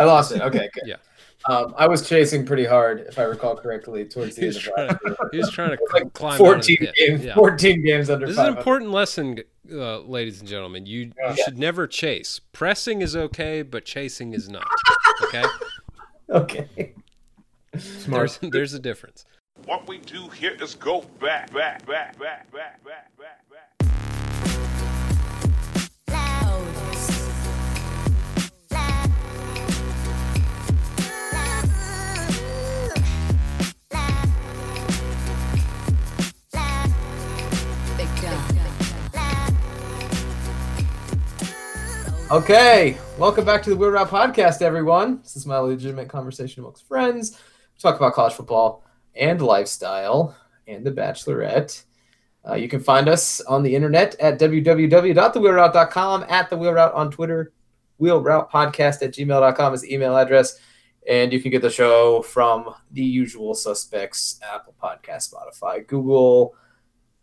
I lost it. Okay, good. Yeah. Um, I was chasing pretty hard, if I recall correctly, towards the He end of trying, last year. he was trying to Like climb out of the 14 games, Yeah. 14 games under This is an important lesson, uh, ladies and gentlemen. You Yeah. you should never chase. Pressing is okay, but chasing is not. Okay, Okay. Smart. there's there's a difference. What we do here is go back, back, back, back, back, back, back, back. Okay. Welcome back to the Wheel Route Podcast, everyone. This is my legitimate conversation amongst friends. We talk about college football and lifestyle and The Bachelorette. Uh, you can find us on the internet at www.thewheelroute.com, at the Wheel Route on Twitter, Wheel Route Podcast at gmail.com is the email address. And you can get the show from the usual suspects Apple Podcast, Spotify, Google,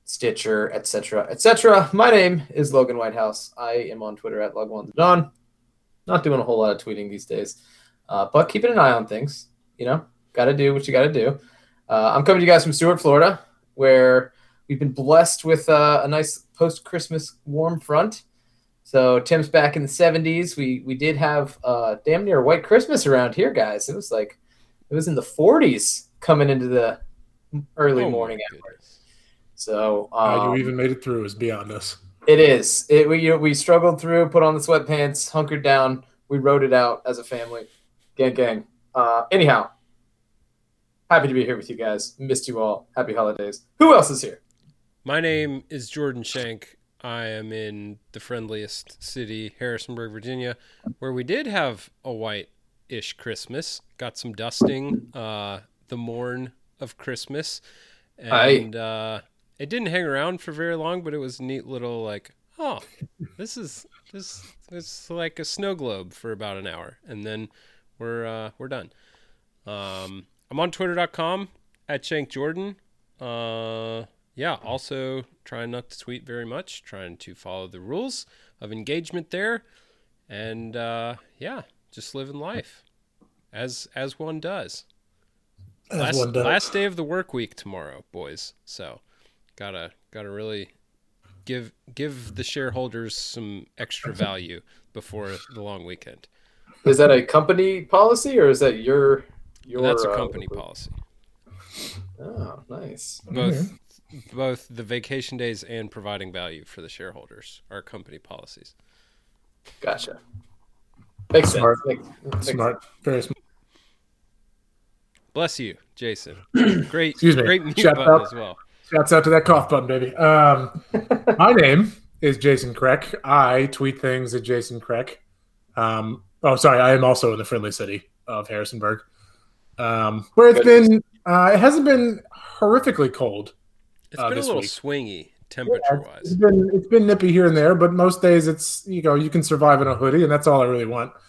Stitcher, etc., etc. My name is Logan Whitehouse. I am on Twitter at Log1Don. Not doing a whole lot of tweeting these days, uh, but keeping an eye on things. You know, got to do what you got to do. Uh, I'm coming to you guys from Stuart, Florida, where we've been blessed with uh, a nice post-Christmas warm front. So Tim's back in the 70s. We we did have uh, damn near white Christmas around here, guys. It was like it was in the 40s coming into the early Oh morning hours. So How um, you even made it through is beyond us. it is. It we you know, we struggled through, put on the sweatpants, hunkered down. We rode it out as a family, gang gang. Uh, anyhow, happy to be here with you guys. Missed you all. Happy holidays. Who else is here? My name is Jordan Shank. I am in the friendliest city, Harrisonburg, Virginia, where we did have a white-ish Christmas. Got some dusting, uh, the morn of Christmas, and uh, it didn't hang around for very long. But it was a neat little like, oh, this is this it's like a snow globe for about an hour, and then we're uh, we're done. Um, I'm on Twitter.com at Shank Jordan. Uh, yeah, also trying not to tweet very much, trying to follow the rules of engagement there, and uh, yeah, just living life as as one does. As last, one does. last day of the work week tomorrow, boys. So gotta gotta really give give the shareholders some extra value before the long weekend. Is that a company policy or is that your your? That's a uh, company policy. Oh, nice. Both both the vacation days and providing value for the shareholders are company policies. Gotcha. Makes Smart. sense. Makes- makes Smart. Very smart. Bless you, Jason. Great, Excuse me. great mute Shout button out. as well. Shouts out to that cough button, baby. Um, my name is Jason Kreck. I tweet things at Jason Kreck. Um, oh, sorry. I am also in the friendly city of Harrisonburg, um, where it's Goodness. been. Uh, it hasn't been horrifically cold. It's uh, been a little week. swingy Yeah, temperature it's wise. been it's been nippy here and there, but most days it's you know you can survive in a hoodie, and that's all I really want.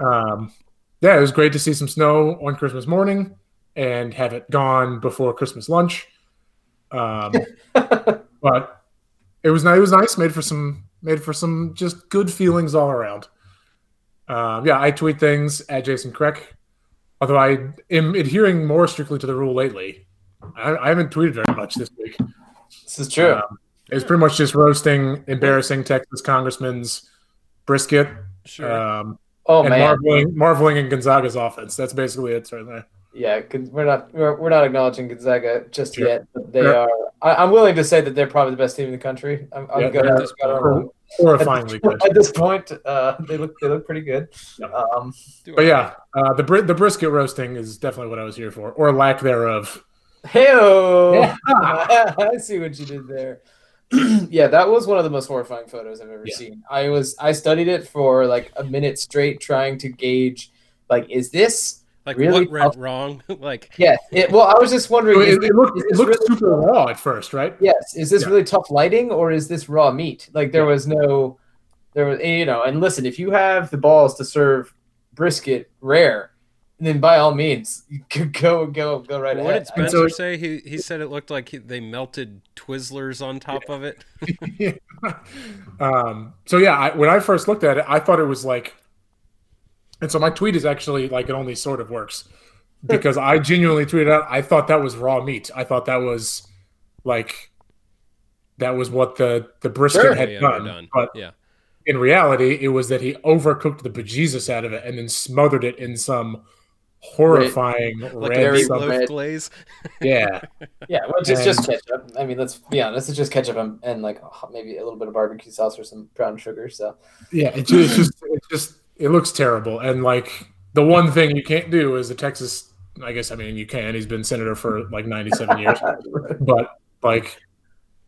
Um, yeah, it was great to see some snow on Christmas morning and have it gone before Christmas lunch. Um, but it was nice. It was nice. Made for some made for some just good feelings all around. Um, yeah, I tweet things at Jason Kreck, although I am adhering more strictly to the rule lately. I, I haven't tweeted very much this week. This is true. Um, it's pretty much just roasting embarrassing Texas congressmen's brisket Sure. um, oh and man. marveling, marveling in Gonzaga's offense. That's basically it right there. Yeah, 'cause we're not we're, we're not acknowledging Gonzaga just Sure. yet. But they Sure. are. I, I'm willing to say that they're probably the best team in the country. I'm, I'm Yeah, gonna, at this point. Horrifyingly at, good. at this point, uh, they look they look pretty good. Yep. Um, But yeah, uh, the bri- the brisket roasting is definitely what I was here for, or lack thereof. hey I see what you did there. yeah, that was one of the most horrifying photos I've ever Yeah. seen. I was I studied it for like a minute straight, trying to gauge like is this like really what went wrong? like yeah? It, well, I was just wondering. is It, it looked is it looked really- super raw at first, right? Yes. Is this Yeah. really tough lighting or is this raw meat? Like there Yeah. was no, there was you know. And listen, if you have the balls to serve brisket rare, then by all means, go go go right what ahead. did I- Spencer so- say? He he said it looked like he, they melted Twizzlers on top of it. um, so yeah, I, when I first looked at it, I thought it was like And so my tweet is actually like it only sort of works because I genuinely tweeted out I thought that was raw meat. I thought that was like that was what the the brisket Sure. had Yeah, done. done. But Yeah. in reality, it was that he overcooked the bejesus out of it and then smothered it in some horrifying Like red. very a red. glaze. yeah, Yeah, well, it's just And- ketchup. I mean, let's be honest. It's just ketchup and, and like maybe a little bit of barbecue sauce or some brown sugar. So yeah. it's just, it's just it looks terrible. And like the one thing you can't do is the Texas. I guess I mean you can. He's been senator for like ninety seven years. but like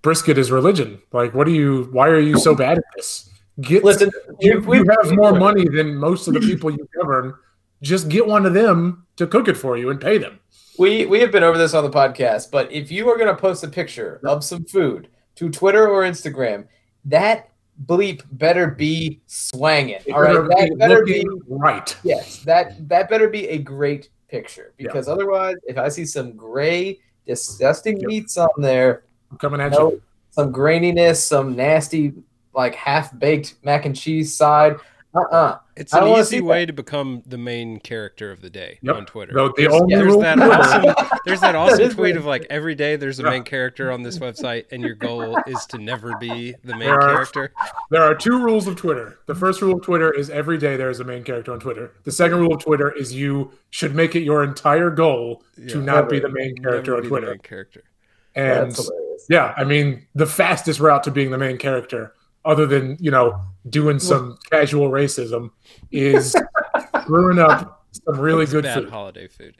brisket is religion. Like, what are you? Why are you so bad at this? Get listen, you, we- you have more money than most of the people you govern. Just get one of them to cook it for you and pay them. We we have been over this on the podcast, but if you are going to post a picture of some food to Twitter or Instagram, that bleep better be swanging. All right, that better be right. yes, that that better be a great picture because otherwise, if I see some gray, disgusting Yep. meats on there, I'm coming at no, you. some graininess, some nasty like half baked mac and cheese side, uh uh It's an don't wanna see easy way to become the main character of the day Yep. on Twitter. Though the There's- only there's that awesome there's that awesome is tweet right. of like every day there's a Yeah. main character on this website and your goal is to never be the main There are- character. There are two rules of Twitter. The first rule of Twitter is every day there is a main character on Twitter. The second rule of Twitter is you should make it your entire goal to Yeah. not be the main character on Twitter. character. And yeah, I mean, the fastest route to being the main character, other than you know doing some casual racism, is screwing up some really It's good bad food. holiday food.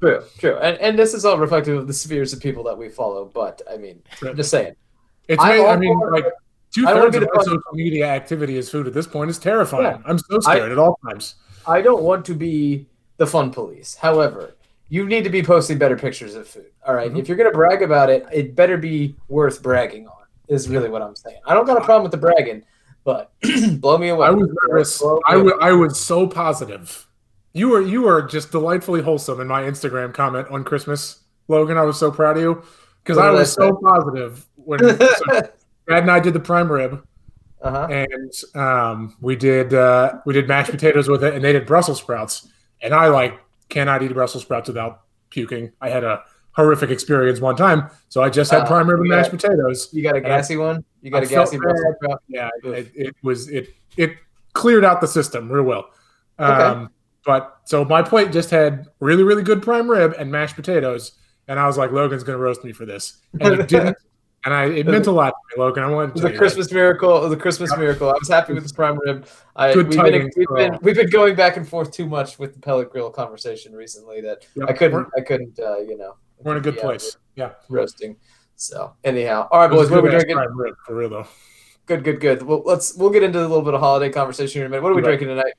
True, true, and and this is all reflective of the spheres of people that we follow. But I mean, I'm just saying. It's I'm made, I mean, like two thirds of the my fun- social media activity is food at this point. It's terrifying. Yeah. I'm so scared at all times. I don't want to be the fun police. However, you need to be posting better pictures of food. All right? Mhm. if you're gonna brag about it, it better be worth bragging on. Is really what I'm saying. I don't got a problem with the bragging, but blow me away. I was nervous. I was so positive. You were you were just delightfully wholesome in my Instagram comment on Christmas, Logan. I was so proud of you because I I was so positive when so Dad and I did the prime rib, uh-huh. and um, we did uh, we did mashed potatoes with it, and they did Brussels sprouts, and I like cannot eat Brussels sprouts without puking. I had a horrific experience one time, so I just had Uh, prime rib and mashed potatoes. You got a And I- gassy one. You got I a gassy. Brussels sprout. Yeah, it, it was it it cleared out the system real well. Um, But so my plate just had really really good prime rib and mashed potatoes, and I was like, Logan's gonna roast me for this, and he didn't. And I it meant a lot to me, Logan. I wanted It to was tell a Christmas miracle. It was a Christmas miracle. I was happy with this prime rib. I, Good we've, been, we've, been, we've been going back and forth too much with the pellet grill conversation recently that Yep. I couldn't I couldn't uh, you know we're in a good yeah, place. Yeah, roasting. So anyhow, all right, boys, what are we drinking? prime rib, for real though. Good, good, good. Well, let's we'll get into a little bit of holiday conversation here in a minute. What are we Right. drinking tonight?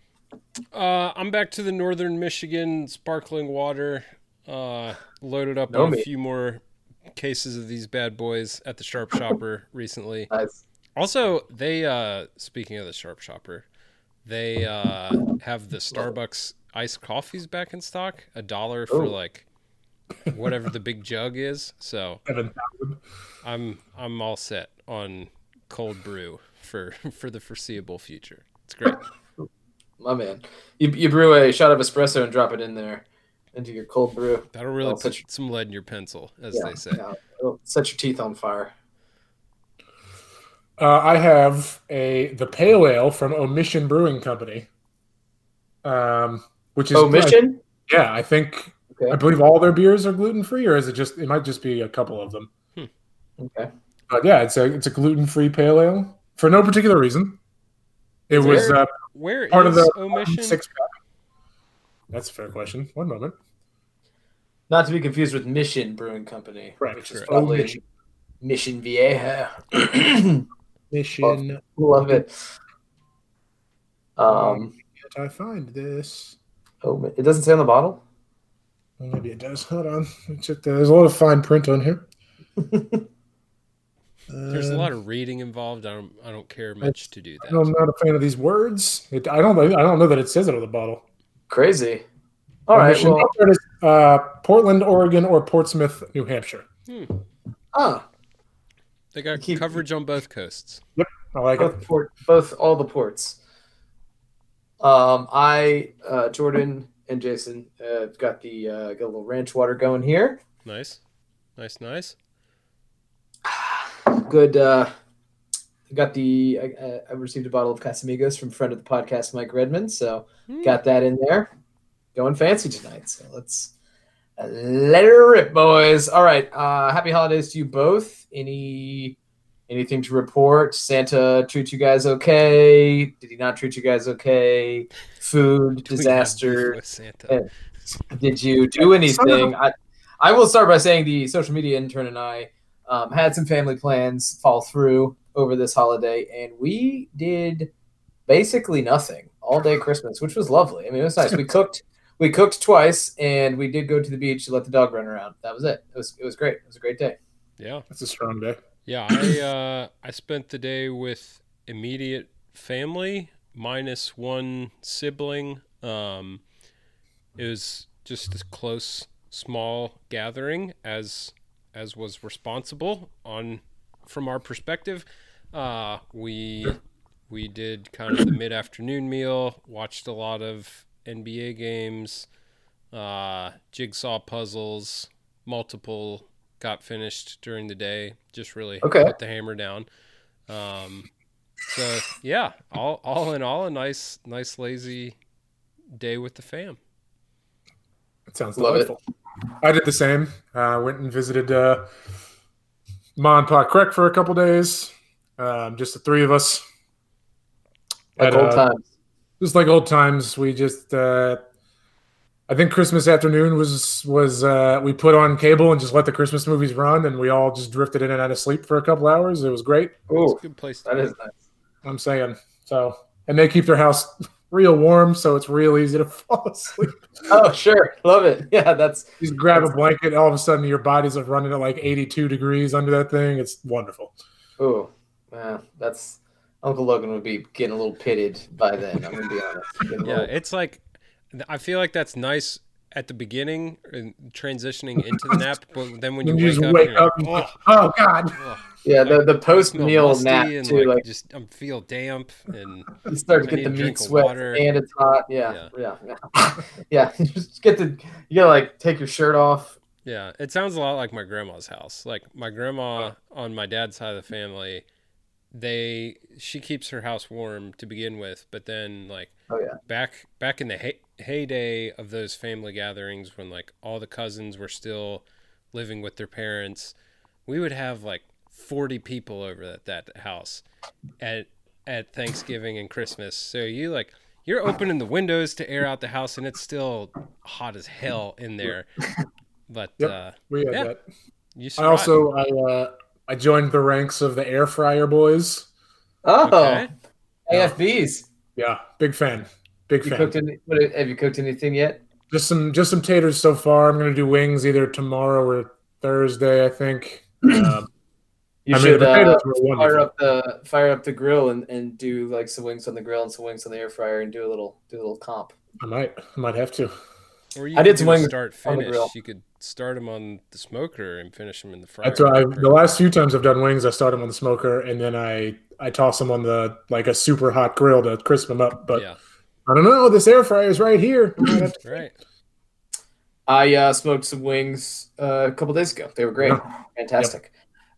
Uh, I'm back to the Northern Michigan sparkling water. Uh, loaded up No on a few more cases of these bad boys at the Sharp Shopper recently. Nice. Also, they uh, speaking of the Sharp Shopper, they uh, have the Starbucks iced coffees back in stock, a dollar for like whatever the big jug is. So Seven thousand. I'm I'm all set on cold brew for for the foreseeable future. It's great. My man, you, you brew a shot of espresso and drop it in there into your cold brew. That'll really Well, put such- some lead in your pencil, as Yeah, they say. yeah. It'll set your teeth on fire. Uh, I have a the pale ale from Omission Brewing Company, um, which is Omission. Yeah, I think Okay. I believe all their beers are gluten free, or is it just? It might just be a couple of them. Okay. But yeah, it's a it's a gluten free pale ale for no particular reason. It Is was there- uh, Where part of the omission? six pack. That's a fair question. One moment. Not to be confused with Mission Brewing Company, Right, which is correct. probably Omission. Mission Vieja. Mission. Love it. Um, Can't I find this? oh, it doesn't say on the bottle. Well, maybe it does. Hold on. Check that. There's a lot of fine print on here. There's a Um, lot of reading involved. I don't I don't care much to do that. I'm not a fan of these words. It, I don't. I don't know that it says it on the bottle. Crazy. All right. Omission- Well, there it is. Uh, Portland, Oregon, or Portsmouth, New Hampshire. ah, They got Keep- coverage on both coasts. Yep, I like it. both port, both all the ports. Um, I, uh, Jordan, and Jason uh, got the uh, got a little ranch water going here. Nice, nice, nice. Good. Uh, I got the. I, I received a bottle of Casamigos from friend of the podcast, Mike Redmond. So Hmm. got that in there. Going fancy tonight. So let's let it rip, boys. All right. Uh, happy holidays to you both. Any anything to report? Santa treat you guys okay? Did he not treat you guys okay? Food Do we have beef disaster. Santa. Did you do anything? I, I will start by saying the social media intern and I um, had some family plans fall through over this holiday, and we did basically nothing all day Christmas, which was lovely. I mean, it was nice. We cooked, we cooked twice, and we did go to the beach to let the dog run around. That was it. It was it was great. It was a great day. Yeah, That's a strong day. Yeah. I uh, I spent the day with immediate family minus one sibling. Um, it was just a close, small gathering as as was responsible on from our perspective. Uh, we we did kind of the mid afternoon meal, watched a lot of NBA games, uh, jigsaw puzzles, multiple got finished during the day. Just really Okay. put the hammer down. Um, so yeah, all all in all, a nice nice lazy day with the fam. It sounds Love it. I did the same. Uh, went and visited uh, Ma and Pa Creek for a couple days. Um, just the three of us. Like Had, old uh, times. just like old times. We just, uh, I think Christmas afternoon was was uh, we put on cable and just let the Christmas movies run, and we all just drifted in and out of sleep for a couple hours. It was great. It's Ooh, a good place to that be. is nice. I'm saying so, and they keep their house real warm, so it's real easy to fall asleep. Oh, sure, love it. Yeah, that's You just grab a blanket, all of a sudden your body's like running at like 82 degrees under that thing. It's wonderful. Oh, man, that's Uncle Logan would be getting a little pitted by then. I'm gonna be honest. Yeah, little- it's like I feel like that's nice at the beginning and transitioning into the nap, but then when you, you wake, just up, wake you're up like, oh, Oh God! oh, yeah. The the post meal nap and too, like, like just I feel damp and You start to get the need meat of sweat water. and it's hot. Yeah, yeah, yeah. Yeah, you just get the you gotta like take your shirt off. yeah, it sounds a lot like my grandma's house. Like my grandma on my dad's side of the family, they she keeps her house warm to begin with, but then like Oh yeah, back back in the hey, heyday of those family gatherings when like all the cousins were still living with their parents we would have like 40 people over at that house at at Thanksgiving and Christmas so you like you're opening the windows to air out the house and it's still hot as hell in there but Yep. uh We had Yeah. that. you I also I uh, I joined the ranks of the air fryer boys. Oh, Okay. AFBs. Yeah, big fan. Big You fan. cooked any? What, have you cooked anything yet? Just some just some taters so far. I'm gonna do wings either tomorrow or Thursday. I think. Um, You I mean, should the uh, fire up the fire up the grill and, and do like some wings on the grill and some wings on the air fryer and do a little do a little comp. I might I might have to. or you I did some wings start on the finish grill. you could start them on the smoker and finish them in the fryer That's why I, the last few times I've done wings, I start them on the smoker and then I I toss them on the like a super hot grill to crisp them up. But yeah I don't know. This air fryer is right here. I might have to- right I uh, smoked some wings uh, a couple days ago. They were great, fantastic.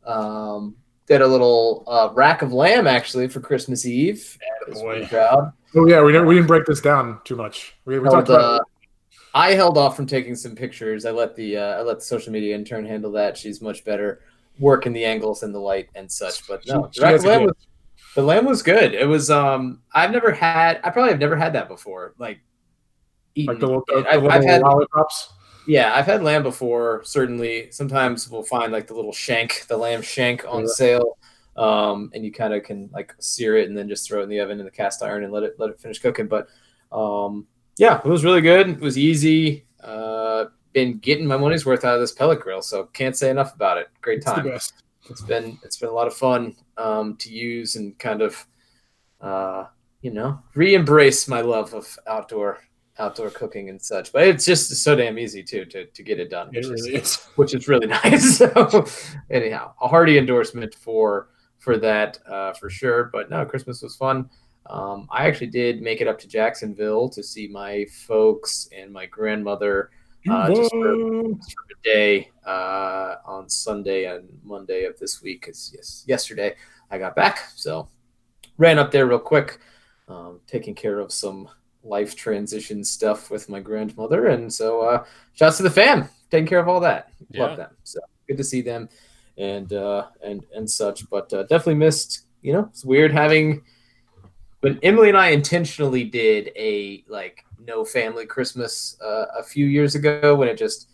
Um, did a little uh, rack of lamb actually for Christmas Eve. I was Attaboy. pretty proud. Oh yeah, we didn't we didn't break this down too much. We, we Held, talked about uh, I held off from taking some pictures. I let the uh, I let the social media intern handle that. She's much better working the angles and the light and such. But no, She- she the rack of lamb was the lamb was good. It was um I've never had I probably have never had that before. Like eaten. like the the, it. I've, little I've had lollipops. yeah, I've had lamb before. Certainly, sometimes we'll find like the little shank, the lamb shank on Yeah. sale, um, and you kind of can like sear it and then just throw it in the oven in the cast iron and let it let it finish cooking. But um, yeah, it was really good. It was easy. Uh, been getting my money's worth out of this pellet grill, so can't say enough about it. Great It's the time. best. It's been it's been a lot of fun um, to use and kind of uh, you know re-embrace my love of outdoor outdoor cooking and such. But it's just so damn easy too to to get it done, It which, is, really is. which is really nice. so anyhow, a hearty endorsement for for that uh, for sure. But no, Christmas was fun. Um, I actually did make it up to Jacksonville to see my folks and my grandmother uh, just for, just for a day uh, on Sunday and Monday of this week. Because yes, yesterday I got back, so ran up there real quick, um, taking care of some life transition stuff with my grandmother, and so uh, shouts to the fam, taking care of all that. Yeah. Love them. So good to see them, and uh, and and such. But uh, definitely missed. You know, it's weird having. But Emily and I intentionally did a like no family Christmas uh, a few years ago when it just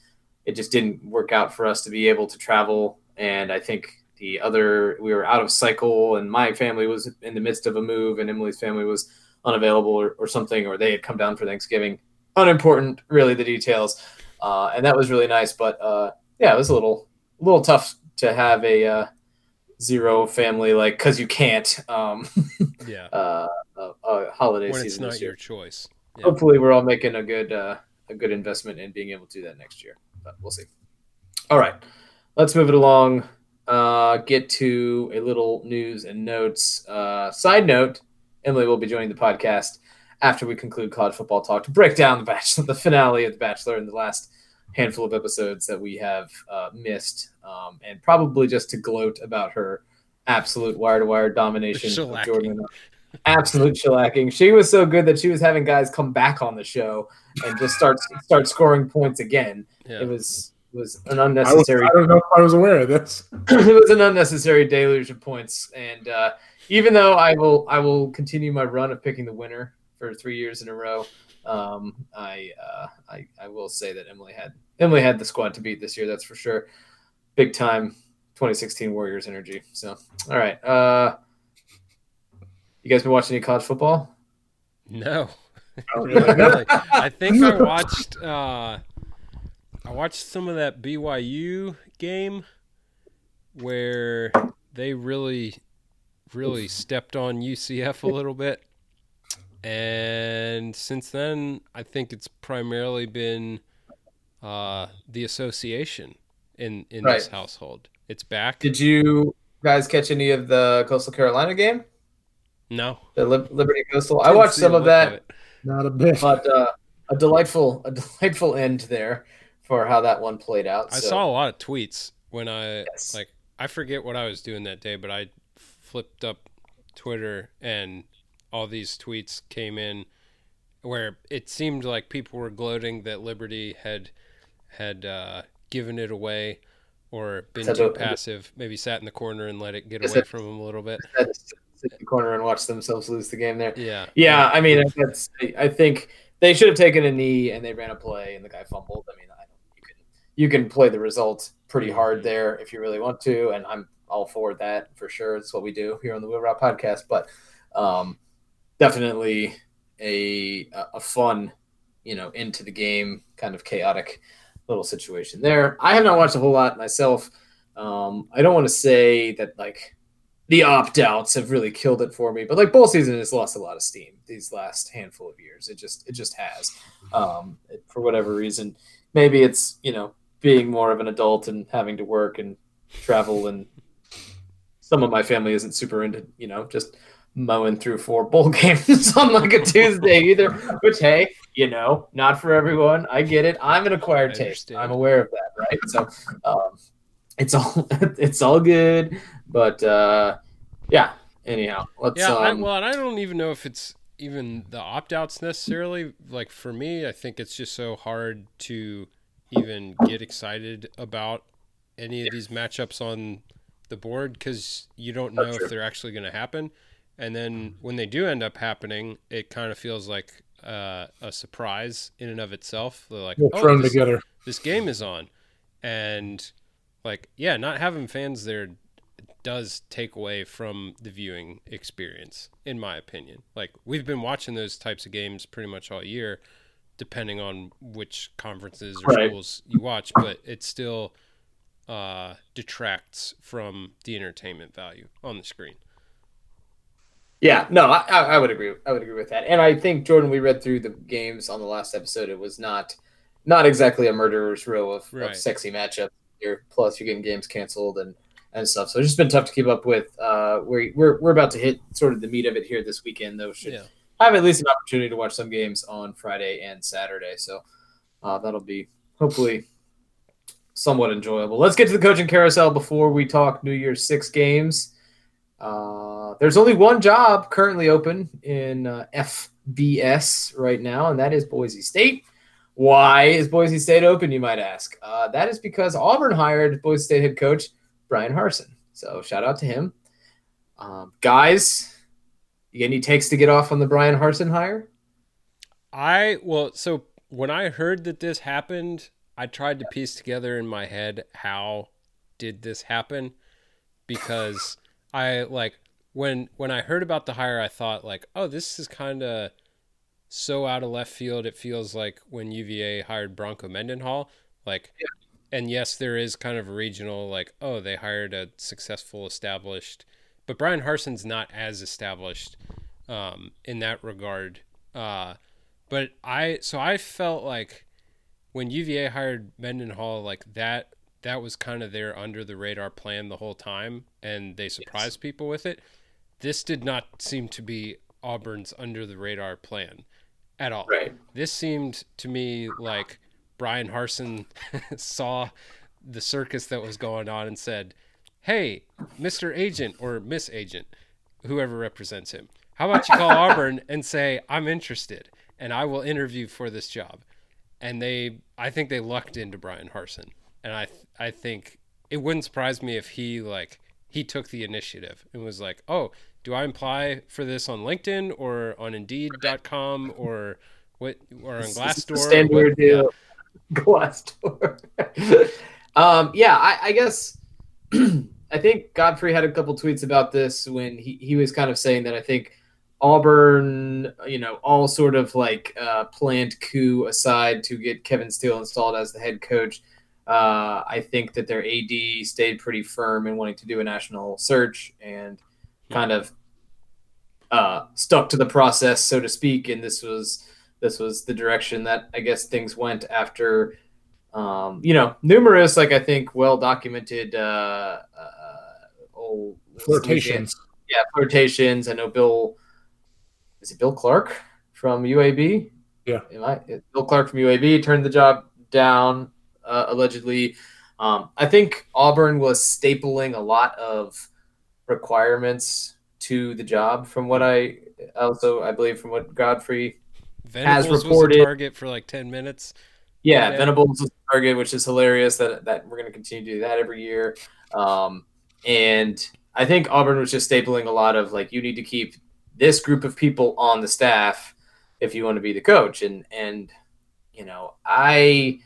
it just didn't work out for us to be able to travel, and I think the other we were out of cycle, and my family was in the midst of a move, and Emily's family was unavailable or, or something, or they had come down for Thanksgiving. Unimportant, really, the details, uh, and that was really nice. But uh, yeah, it was a little a little tough to have a uh, zero family like because you can't um, Yeah. uh, a, a holiday when it's season not this year. your choice. Yeah. Hopefully, we're all making a good uh, a good investment in being able to do that next year, but we'll see. All right, let's move it along. Uh, get to a little news and notes. Uh, side note: Emily will be joining the podcast after we conclude college football talk to break down the Bachelor, the finale of the Bachelor, and the last handful of episodes that we have uh, missed, um, and probably just to gloat about her absolute wire to wire domination of Jordan absolute shellacking. She was so good that she was having guys come back on the show and just start start scoring points again. Yeah. It was was an I, was, unnecessary. I don't know if I was aware of this. it was an unnecessary deluge of points. And uh, even though I will I will continue my run of picking the winner for three years in a row, um, I, uh, I I will say that Emily had Emily had the squad to beat this year. That's for sure. Big time 2016 Warriors energy. So all right. Uh, you guys been watching any college football? No. Oh, really? Really. I think I watched uh I watched some of that BYU game where they really really stepped on UCF a little bit. And since then, I think it's primarily been uh, the association in in this household. It's back. Did you guys catch any of the Coastal Carolina game? No, The Lib- Liberty Coastal. I Didn't watched some of that, it. Not a bit. but uh, a delightful, a delightful end there for how that one played out. I So, saw a lot of tweets when I Yes. like I forget what I was doing that day, but I flipped up Twitter and all these tweets came in where it seemed like people were gloating that Liberty had had uh, given it away or been too the- passive, maybe sat in the corner and let it get away it- from them a little bit. Sit in the corner and watch themselves lose the game there. Yeah. Yeah, I mean, that's. I think they should have taken a knee and they ran a play and the guy fumbled. I mean, I. You can you can play the result pretty hard there if you really want to, and I'm all for that for sure. It's what we do here on the Wheel Route Podcast, but um, definitely a a fun, you know, into the game kind of chaotic little situation there. I have not watched a whole lot myself. Um, I don't want to say that like the opt outs have really killed it for me, but like bowl season has lost a lot of steam these last handful of years. It just it just has, um, it- for whatever reason. Maybe it's you know being more of an adult and having to work and travel, and some of my family isn't super into you know just mowing through four bowl games on like a Tuesday either. Which hey, you know, not for everyone. I get it. I'm an acquired taste. I'm aware of that, right? So. Um, it's all it's all good but uh yeah anyhow let's Yeah, I, um, well, and I don't even know if it's even the opt outs necessarily. Like for me, I think it's just so hard to even get excited about any of these matchups on the board because you don't know That's if true. they're actually going to happen. And then when they do end up happening, it kind of feels like uh, a surprise in and of itself. They're like, We'll oh, this, together. this game is on and like yeah not having fans there does take away from the viewing experience in my opinion like we've been watching those types of games pretty much all year depending on which conferences or Right. schools you watch but it still uh, detracts from the entertainment value on the screen yeah no I, I would agree i would agree with that and i think jordan we read through the games on the last episode it was not not exactly a murderer's row of, Right. of sexy matchups here plus you're getting games canceled and and stuff. So it's just been tough to keep up with. Uh, we're, we're we're about to hit sort of the meat of it here this weekend, though. Should Yeah. have at least an opportunity to watch some games on Friday and Saturday. So uh, that'll be hopefully somewhat enjoyable. Let's get to the coaching carousel before we talk New Year's six games. Uh, there's only one job currently open in uh, FBS right now, and that is Boise State. Why is Boise State open, you might ask? Uh, that is because Auburn hired Boise State head coach Bryan Harsin. So shout out to him. Um, guys, you any takes to get off on the Bryan Harsin hire? I well, so when I heard that this happened, I tried to piece together in my head how did this happen because I like when when I heard about the hire, I thought like, oh, this is kind of so out of left field. It feels like when UVA hired Bronco Mendenhall, like, and yes, there is kind of a regional like, oh, they hired a successful, established, but Bryan Harsin's not as established um, in that regard. Uh, but I so I felt like when UVA hired Mendenhall, like that that was kind of their under the radar plan the whole time, and they surprised people with it. This did not seem to be Auburn's under the radar plan at all. Right. This seemed to me like Bryan Harsin saw the circus that was going on and said, "Hey, Mr. Agent or Miss Agent, whoever represents him, how about you call Auburn and say I'm interested and I will interview for this job." And they, I think they lucked into Bryan Harsin, and I, I think it wouldn't surprise me if he like he took the initiative and was like, "Oh, do I apply for this on LinkedIn or on Indeed.com or what or on Glassdoor?" standard What- yeah. Glassdoor. um, yeah, I, I guess I think Godfrey had a couple tweets about this when he, he was kind of saying that I think Auburn, you know, all sort of like uh, planned coup aside to get Kevin Steele installed as the head coach. Uh, I think that their AD stayed pretty firm in wanting to do a national search and kind of uh, stuck to the process, so to speak. And this was this was the direction that I guess things went after, um, you know, numerous, like I think, well documented uh, uh, Flirtations. Yeah, flirtations. I know Bill. Is it Bill Clark from UAB? Yeah. Am I, Bill Clark from UAB turned the job down uh, allegedly. Um, I think Auburn was stapling a lot of requirements to the job, from what I also I believe from what Godfrey Venables was reported- a target for like ten minutes. Yeah, Yeah. Venables was the target, which is hilarious that that we're going to continue to do that every year. Um, and I think Auburn was just stapling a lot of like you need to keep this group of people on the staff if you want to be the coach. And and you know I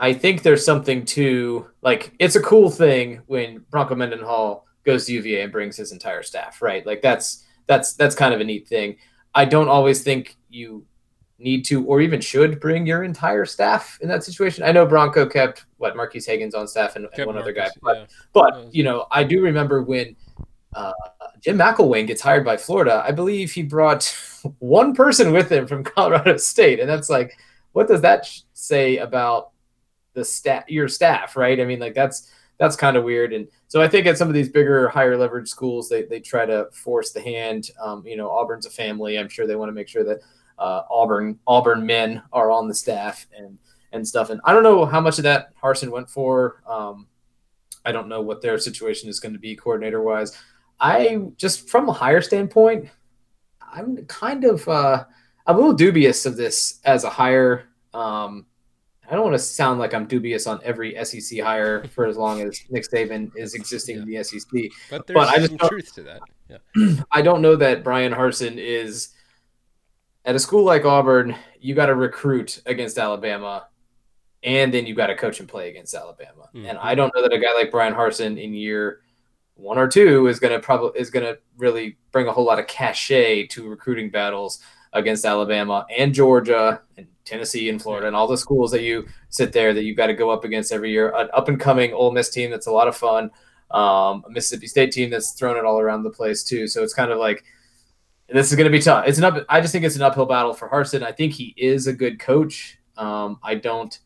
I think there's something to like it's a cool thing when Bronco Mendenhall goes to UVA and brings his entire staff, right? Like that's that's that's kind of a neat thing. I don't always think you need to or even should bring your entire staff in that situation. I know Bronco kept what Marques Hagans on staff and, and one other guy, but yeah. but you know I do remember when uh, Jim McElwain gets hired by Florida. I believe he brought one person with him from Colorado State, and that's like, what does that sh- say about the staff, your staff, right? I mean, like that's that's kind of weird. And so I think at some of these bigger, higher leverage schools, they they try to force the hand. Um, you know, Auburn's a family. I'm sure they want to make sure that uh, Auburn Auburn men are on the staff and and stuff. And I don't know how much of that Harsin went for. Um, I don't know what their situation is going to be coordinator wise. I just from a higher standpoint, I'm kind of uh, I'm a little dubious of this as a hire. Um, I don't want to sound like I'm dubious on every SEC hire for as long as Nick Saban is existing in the SEC. But there's But I just some truth to that. Yeah. I don't know that Bryan Harsin is at a school like Auburn. You got to recruit against Alabama, and then you got to coach and play against Alabama. And Mhm. I don't know that a guy like Bryan Harsin in year one or two is going to probably is going to really bring a whole lot of cachet to recruiting battles against Alabama and Georgia and Tennessee and Florida and all the schools that you sit there that you've got to go up against every year. An up and coming Ole Miss team that's a lot of fun. Um, a Mississippi State team that's thrown it all around the place too. So it's kind of like this is going to be tough. It's an up. I just think it's an uphill battle for Harsin. I think he is a good coach. Um, I don't.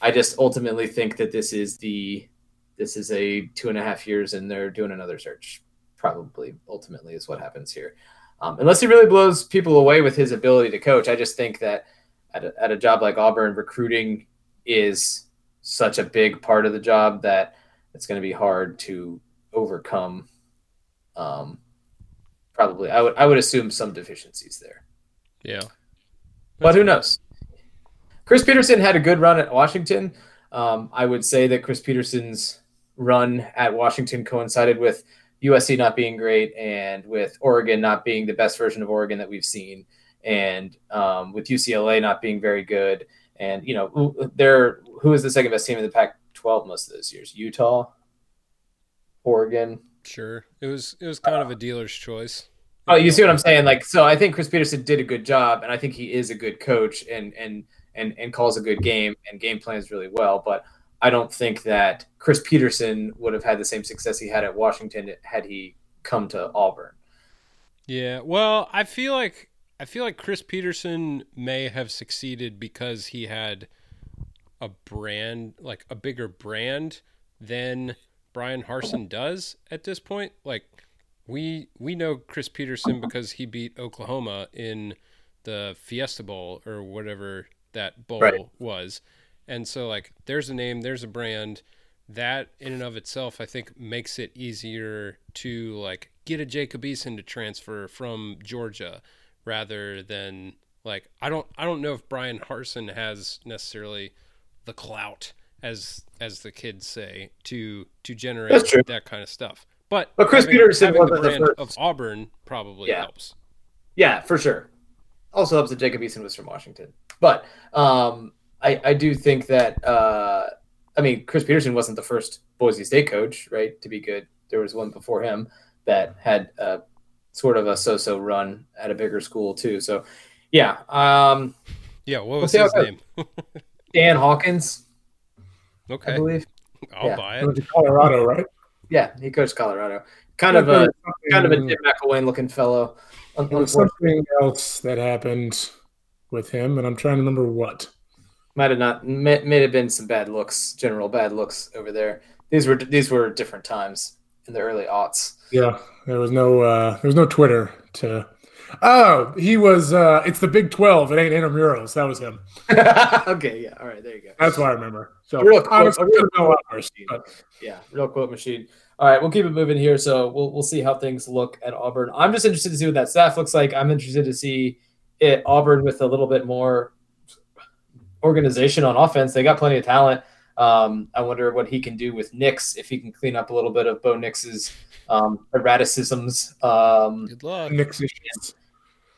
I just ultimately think that this is the this is a two and a half years and they're doing another search. Probably ultimately is what happens here. Um, unless he really blows people away with his ability to coach, I just think that at a, at a job like Auburn, recruiting is such a big part of the job that it's going to be hard to overcome. Um, probably, I would I would assume some deficiencies there, Yeah. but who knows? Chris Petersen had a good run at Washington. Um, I would say that Chris Petersen's run at Washington coincided with USC not being great and with Oregon not being the best version of Oregon that we've seen, and um, with UCLA not being very good. And you know, who- they're who is the second best team in the Pac-12 most of those years? Utah, Oregon. Sure. It was it was kind of a dealer's choice. Oh, you see what I'm saying? Like, so I think Chris Petersen did a good job, and I think he is a good coach, and and and and calls a good game and game plans really well. But I don't think that Chris Petersen would have had the same success he had at Washington had he come to Auburn. Yeah. Well, I feel like I feel like Chris Petersen may have succeeded because he had a brand, like a bigger brand than Bryan Harsin does at this point. Like we we know Chris Petersen because he beat Oklahoma in the Fiesta Bowl or whatever that bowl Right. was. And so like there's a name, there's a brand that in and of itself I think makes it easier to like get a Jacob Eason to transfer from Georgia rather than like I don't I don't know if Bryan Harsin has necessarily the clout as as the kids say to to generate that kind of stuff. But But Chris having- Petersen having wasn't the brand first. of Auburn probably Yeah. helps. Yeah, for sure. Also helps that Jacob Eason was from Washington, but um, I I do think that uh, I mean Chris Petersen wasn't the first Boise State coach, right? To be good, there was one before him that had a sort of a so-so run at a bigger school too. So, yeah, um, Yeah, what We'll was his name? Dan Hawkins, Okay, I believe. I'll yeah. buy He it. went Colorado, right? Yeah, he coached Colorado. Kind of a kind of a Jim McElwain looking fellow. There was something else that happened with him, and I'm trying to remember what. Might have not may, may have been some bad looks, general bad looks over there. These were these were different times in the early aughts. Yeah, there was no uh, there was no Twitter to. Oh, he was. Uh, it's the Big Twelve. It ain't intramurals. That was him. okay, yeah, all right, there you go. That's what I remember. So Real honestly, a real could have been a lot worse, but Yeah, real quote machine. All right, we'll keep it moving here. So we'll we'll see how things look at Auburn. I'm just interested to see what that staff looks like. I'm interested to see it Auburn with a little bit more organization on offense. They got plenty of talent. Um, I wonder what he can do with Nix if he can clean up a little bit of Bo Nix's um, erraticisms. Um, Good luck. Nix issues.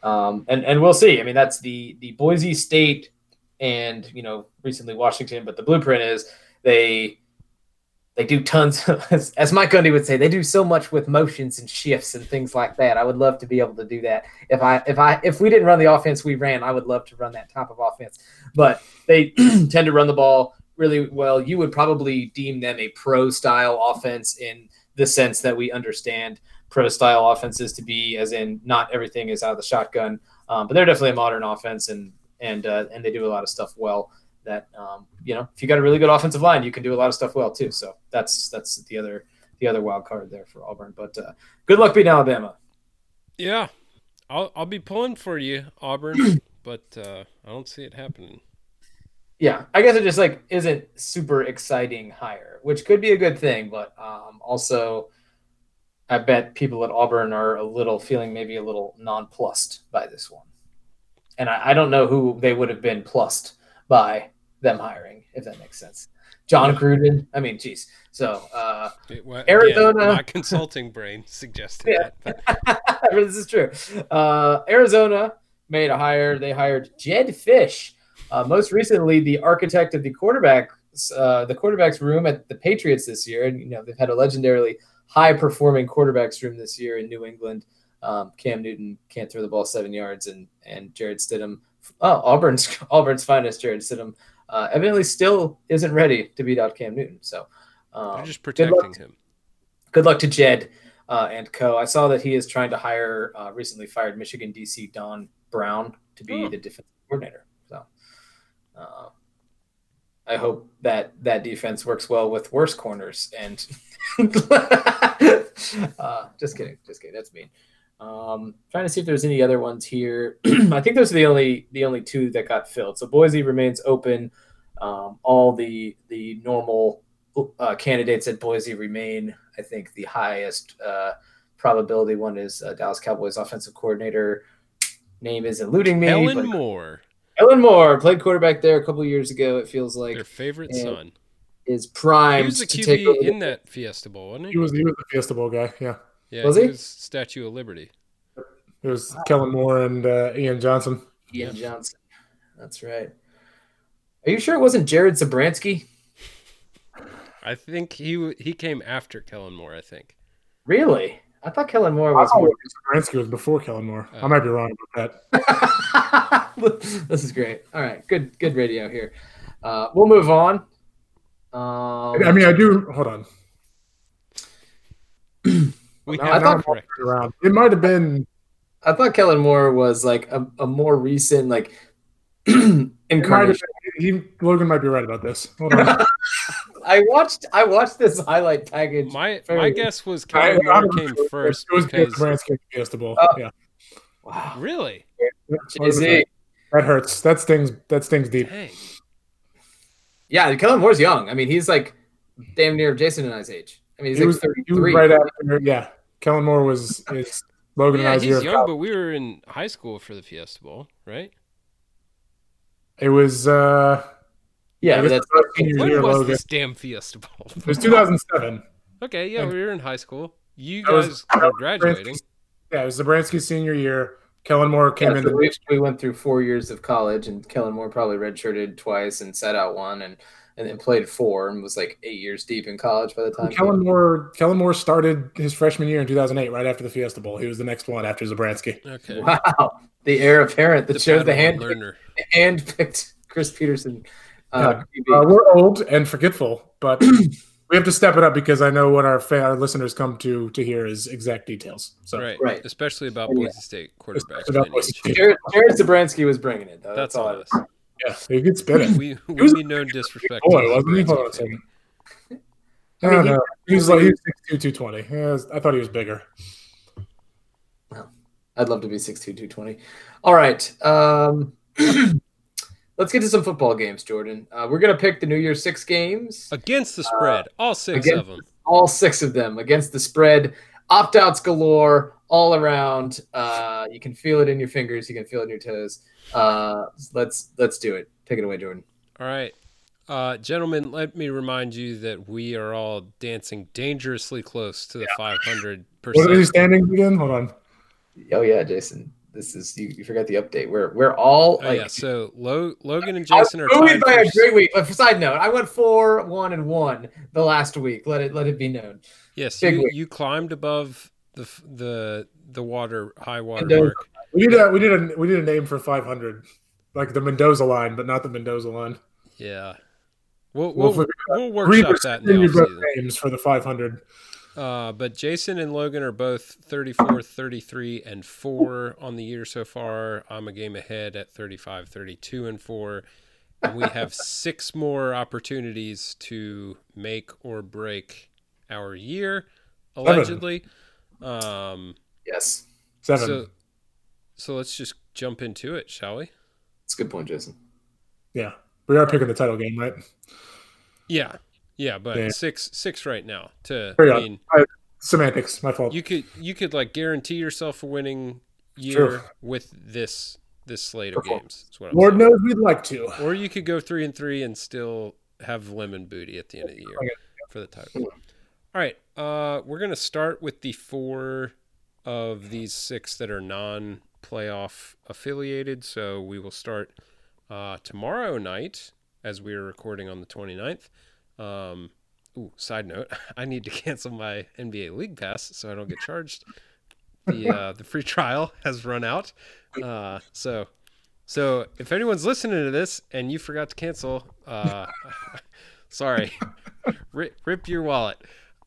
um, and and we'll see. I mean, that's the the Boise State and you know recently Washington, but the blueprint is they they do tons. as, as Mike Gundy would say, they do so much with motions and shifts and things like that. I would love to be able to do that. If I if I if we didn't run the offense we ran, I would love to run that type of offense. But they tend to run the ball really well. You would probably deem them a pro style offense in the sense that we understand pro style offenses to be, as in not everything is out of the shotgun. Um, but they're definitely a modern offense, and and uh, and they do a lot of stuff well. That um, you know, if you got a really good offensive line, you can do a lot of stuff well too. So that's that's the other the other wild card there for Auburn. But uh, good luck beating Alabama. Yeah, I'll I'll be pulling for you, Auburn, but uh, I don't see it happening. Yeah, I guess it just like isn't super exciting hire, which could be a good thing, but um, also I bet people at Auburn are a little feeling maybe a little nonplussed by this one, and I, I don't know who they would have been plussed by them hiring, if that makes sense. Jon Gruden, I mean, geez. So uh, Arizona- again, my consulting brain suggested Yeah. that. This is true. Uh, Arizona made a hire. They hired Jedd Fisch, uh, most recently the architect of the quarterbacks, uh, the quarterbacks room at the Patriots this year. And you know they've had a legendarily high performing quarterbacks room this year in New England. Um, Cam Newton can't throw the ball seven yards, and and Jarrett Stidham, oh Auburn's Auburn's finest Jarrett Stidham, uh, evidently still isn't ready to beat out Cam Newton. So um, they're just good luck protecting him. good luck to Jed uh, and co. I saw that he is trying to hire uh, recently fired Michigan DC Don Brown to be Oh. the defensive coordinator. So uh, I hope that that defense works well with worse corners. And uh, just kidding, just kidding. That's mean. Um, trying to see if there's any other ones here. I think those are the only the only two that got filled. So Boise remains open. Um, all the the normal uh, candidates at Boise remain. I think the highest uh, probability one is uh, Dallas Cowboys offensive coordinator. Name is eluding me. Kellen but- Moore, Kellen Moore played quarterback there a couple years ago. It feels like their favorite son. is He primed was the to take QB over. in that Fiesta Bowl, wasn't he? He was he was the Fiesta Bowl guy. Yeah, yeah, Was he he? was Statue of Liberty. it was Kellen Moore and uh, Ian Johnson. Ian Johnson. That's right. Are you sure it wasn't Jared Zabransky? I think he he came after Kellen Moore. I think. Really? I thought Kellen Moore was thought more. Bransky was before Kellen Moore. Oh. I might be wrong about that. this is great. All right, good, good radio here. Uh, we'll move on. Um, I mean, I do. Hold on. We Now- have now to I'm correct. around. It might have been. I thought Kellen Moore was like a, a more recent, like It might incarnation. been he, Logan might be right about this. Hold on. I watched, I watched this highlight package. My Very my good. guess was I- Kellen I Moore came know. first It was because Bransky Fiesta Bowl. Oh. yeah, Wow, really, Jay-Z. that hurts. That stings. That stings deep. dang, Yeah, Kellen Moore's young. I mean, he's like damn near Jason and I's age. I mean, he's He like was, he was 33. right after. Yeah, Kellen Moore was is Logan yeah, and I's he's of young, college. but we were in high school for the Fiesta Bowl, right? It was. uh yeah, I but that's senior When year, was Logan. this damn Fiesta Bowl? It was 2007. okay, yeah, And- we were in high school. You That was- guys were graduating. Yeah, it was Zabransky's senior year. Kellen Moore came yeah, in. so The, we, we went through four years of college, and Kellen Moore probably redshirted twice and sat out one, and and then played four, and was like eight years deep in college by the time. Kellen Moore. Kellen Moore started his freshman year in 2008, right after the Fiesta Bowl. He was the next one after Zabransky. Okay, Wow, the heir apparent that shows the Padawan hand learner. hand picked Chris Petersen. Uh, Uh, we're old and forgetful, but we have to step it up because I know what our fa- our listeners come to to hear is exact details. So Right, Right. Especially about Yeah. Boise State quarterbacks. About my Boise age. State. Jared, Jared Zabransky was bringing it though. That's That's, all on I was. Us. yeah, he could spin it. We we was mean no disrespect. Boy, wasn't he? Hold on a second. I I don't he- know. He was like he was 6'2", 220. Yeah, I thought he was bigger. I'd love to be 6'2", 220. All right. Um, let's get to some football games, Jordan. Uh, we're gonna pick the New Year's six games. Against the spread, all six of them. all six of them against the spread. Opt outs galore all around. Uh, you can feel it in your fingers. You can feel it in your toes. Uh, let's let's do it. Take it away, Jordan. All right. Uh, gentlemen, let me remind you that we are all dancing dangerously close to the 500 What are these percent. standings again? Hold on. Oh yeah, Jason. This is you, you forgot the update. We're we're all Oh, like yeah. So Lo- Logan and I was Jason are buoyed tied by for a great week. But side note, I went four, one, and one the last week. Let it let it be known. Yes, Big you, week. you climbed above the the the water high water Mendoza. mark. We did a we did a we did a name for 500, like the Mendoza line, but not the Mendoza line. Yeah, we'll We'll we'll, we'll workshop that in the your both offseason. names for the 500. Uh, but Jason and Logan are both 34, 33, and 4 on the year so far. I'm a game ahead at 35, 32, and 4. And we have six more opportunities to make or break our year, allegedly. Um, Yes, Seven. so, so let's just jump into it, shall we? it's a good point, Jason. yeah, we are picking the title game, right? Yeah. Yeah, but Yeah. six six right now. To Hurry I up. mean, Semantics, my fault. you could you could like guarantee yourself a winning year Sure. with this this slate of Perform- games. That's what I'm Lord saying. knows we'd like to. Or you could go three and three and still have lemon booty at the end of the year Okay. for the title. All right, uh, we're gonna start with the four of these six that are non-playoff affiliated. So we will start uh, tomorrow night as we are recording on the 29th. Um, ooh, side note, I need to cancel my NBA League Pass so I don't get charged. The uh, the free trial has run out. Uh, so so if anyone's listening to this and you forgot to cancel, uh, sorry, rip, rip your wallet.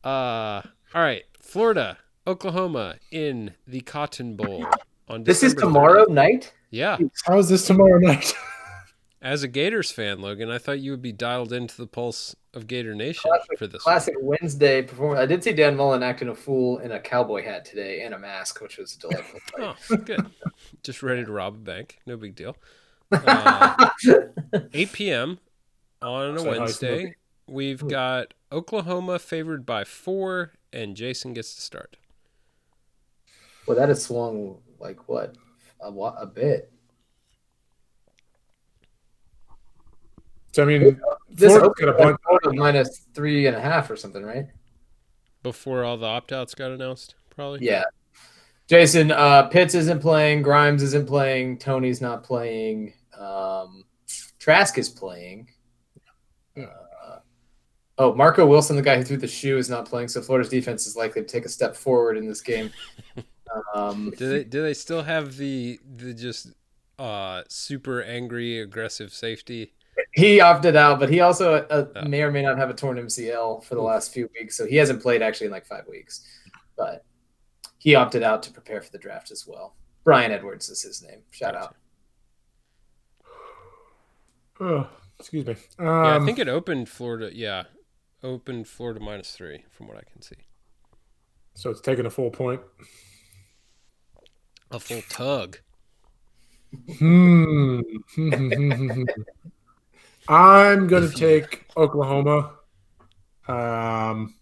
Uh, all right, Florida, Oklahoma in the Cotton Bowl on This is tomorrow 30th. night. Yeah, How is this tomorrow night? As a Gators fan, Logan, I thought you would be dialed into the pulse of Gator Nation Classic- for this. one. Classic Wednesday performance. I did see Dan Mullen acting a fool in a cowboy hat today and a mask, which was a delightful. sight. Oh, good. Just ready to rob a bank. No big deal. Uh, 8 p.m. on a Sound like Wednesday. Smoking. We've got Oklahoma favored by four, and Jason gets to start. well, that has swung like what a, wa- a bit. So I mean, This Florida's opened got a bunch. like Florida minus three and a half or something, right? Before all the opt outs got announced, probably. Yeah. Jason, uh, Pitts isn't playing. Grimes isn't playing. Tony's not playing. Um, Trask is playing. Uh, oh, Marco Wilson, the guy who threw the shoe, is not playing. So Florida's defense is likely to take a step forward in this game. Um, Do they do they still have the the just uh super angry aggressive safety? he opted out, but he also uh, Oh. may or may not have a torn MCL for the last few weeks. So he hasn't played actually in like five weeks. But he opted out to prepare for the draft as well. Brian Edwards is his name. Shout out. Oh, excuse me. Um, Yeah, I think it opened Florida. Yeah, opened Florida minus three from what I can see. so. It's taking a full point. A full tug. Hmm. I'm gonna take Oklahoma. Um,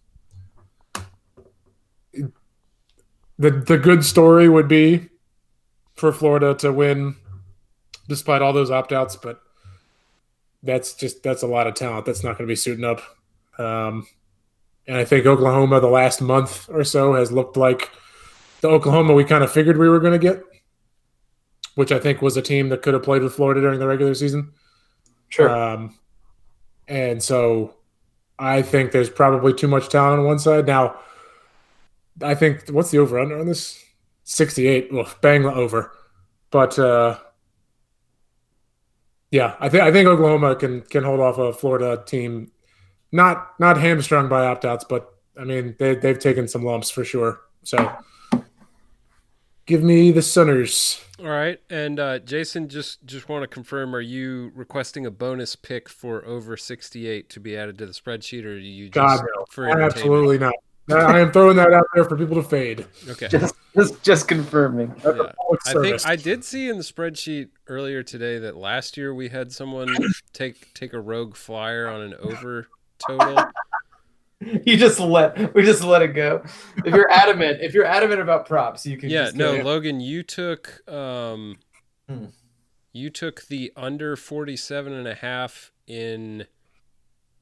the the good story would be for Florida to win, despite all those opt outs, but that's just that's a lot of talent. That's not going to be suiting up. Um, and I think Oklahoma, the last month or so, has looked like the Oklahoma we kind of figured we were going to get which I think was a team that could have played with Florida during the regular season. Sure. Um, and so I think there's probably too much talent on one side. Now, I think what's the over under on this? 68. Well, bang the over. But uh, yeah, I think I think Oklahoma can can hold off a Florida team, not not hamstrung by opt outs, but I mean they they've taken some lumps for sure. So give me the Sooners. All right, and uh, Jason, just just want to confirm: Are you requesting a bonus pick for over sixty eight to be added to the spreadsheet, or are you just God, no. for? Absolutely not. I am throwing that out there for people to fade. Okay. just, just, just confirming. Yeah. I think. I did see in the spreadsheet earlier today that last year we had someone take take a rogue flyer on an over total. You just let we just let it go. If you're adamant, if you're adamant about props, you can. Yeah, no. Logan, you took um Hmm. you took the under 47 and a half in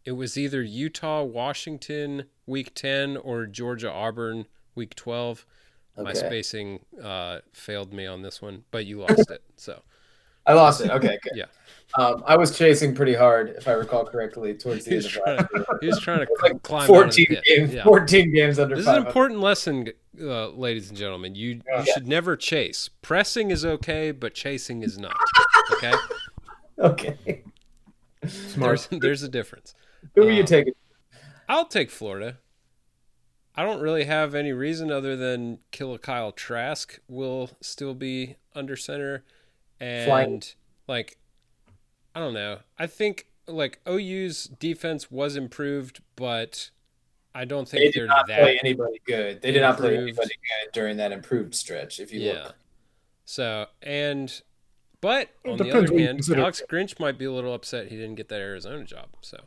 it was either Utah, Washington week 10 or Georgia Auburn week 12. My spacing uh failed me on this one, but you lost it. So, I lost it. Okay, good. Yeah. Um, I was chasing pretty hard, if I recall correctly, towards the he end of trying, last year. he was trying to Like climb out of the 14 games, Yeah. 14 games under This is an important lesson, uh, ladies and gentlemen. You you should never chase. Pressing is okay, but chasing is not. Okay, Okay. Smart. there's there's a difference. Who are you Um, taking? I'll take Florida. I don't really have any reason other than Killa Kyle Trask will still be under center, and Flying. like I don't know. I think like OU's defense was improved, but I don't think They they're did not that play anybody good. They did not play anybody good during that improved stretch. If you yeah. look, So and but It on the other hand, consider. Alex Grinch might be a little upset he didn't get that Arizona job. So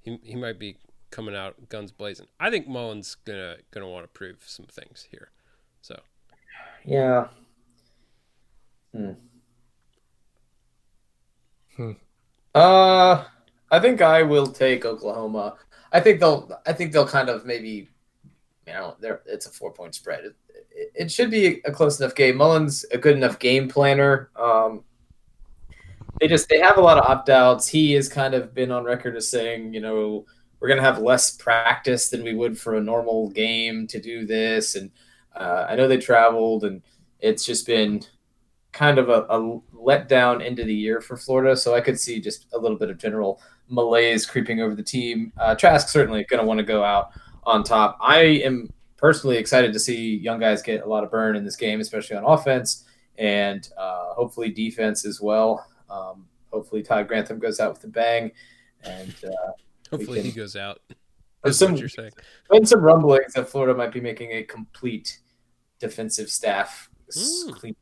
he he might be coming out guns blazing. I think Mullen's gonna gonna want to prove some things here. So yeah. Hmm. Hmm. Uh, I think I will take Oklahoma. I think they'll. I think they'll kind of maybe. You know, there it's a four point spread. It, it, should be a close enough game. Mullen's a good enough game planner. Um, they just they have a lot of opt outs. He has kind of been on record as saying, you know, we're gonna have less practice than we would for a normal game to do this. And uh, I know they traveled, and it's just been kind of a, a letdown into the year for Florida. So I could see just a little bit of general malaise creeping over the team. Uh, Trask certainly going to want to go out on top. I am personally excited to see young guys get a lot of burn in this game, especially on offense and uh, hopefully defense as well. Um, hopefully Todd Grantham goes out with a bang. And uh, Hopefully he goes out. there's That's some you're saying. been some rumblings that Florida might be making a complete defensive staff Mm. clean,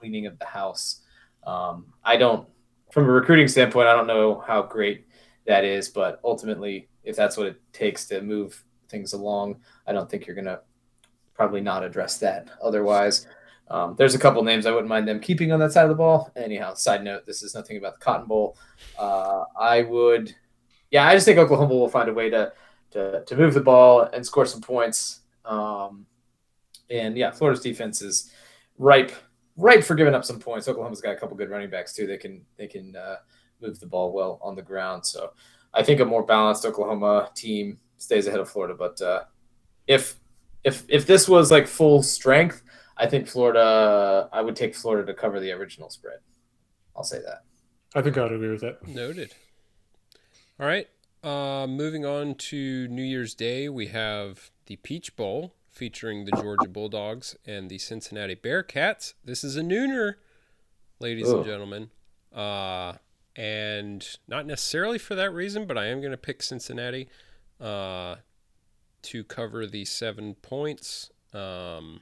cleaning of the house. Um, I don't, from a recruiting standpoint, I don't know how great that is, but ultimately, if that's what it takes to move things along, I don't think you're gonna probably not address that. Otherwise, um, there's a couple names I wouldn't mind them keeping on that side of the ball. Anyhow, side note: this is nothing about the Cotton Bowl. Uh, I would, yeah, I just think Oklahoma will find a way to to, to move the ball and score some points. Um, and yeah, Florida's defense is ripe ripe for giving up some points. Oklahoma's got a couple good running backs too. They can they can uh, move the ball well on the ground. So I think a more balanced Oklahoma team stays ahead of Florida. But uh, if if if this was like full strength, I think Florida. I would take Florida to cover the original spread. I'll say that. I think I would agree with that. Noted. All right. Uh, moving on to New Year's Day, we have the Peach Bowl featuring the Georgia Bulldogs and the Cincinnati Bearcats. This is a nooner, ladies and gentlemen. Uh, and not necessarily for that reason, but I am going to pick Cincinnati uh, to cover the seven points. Um,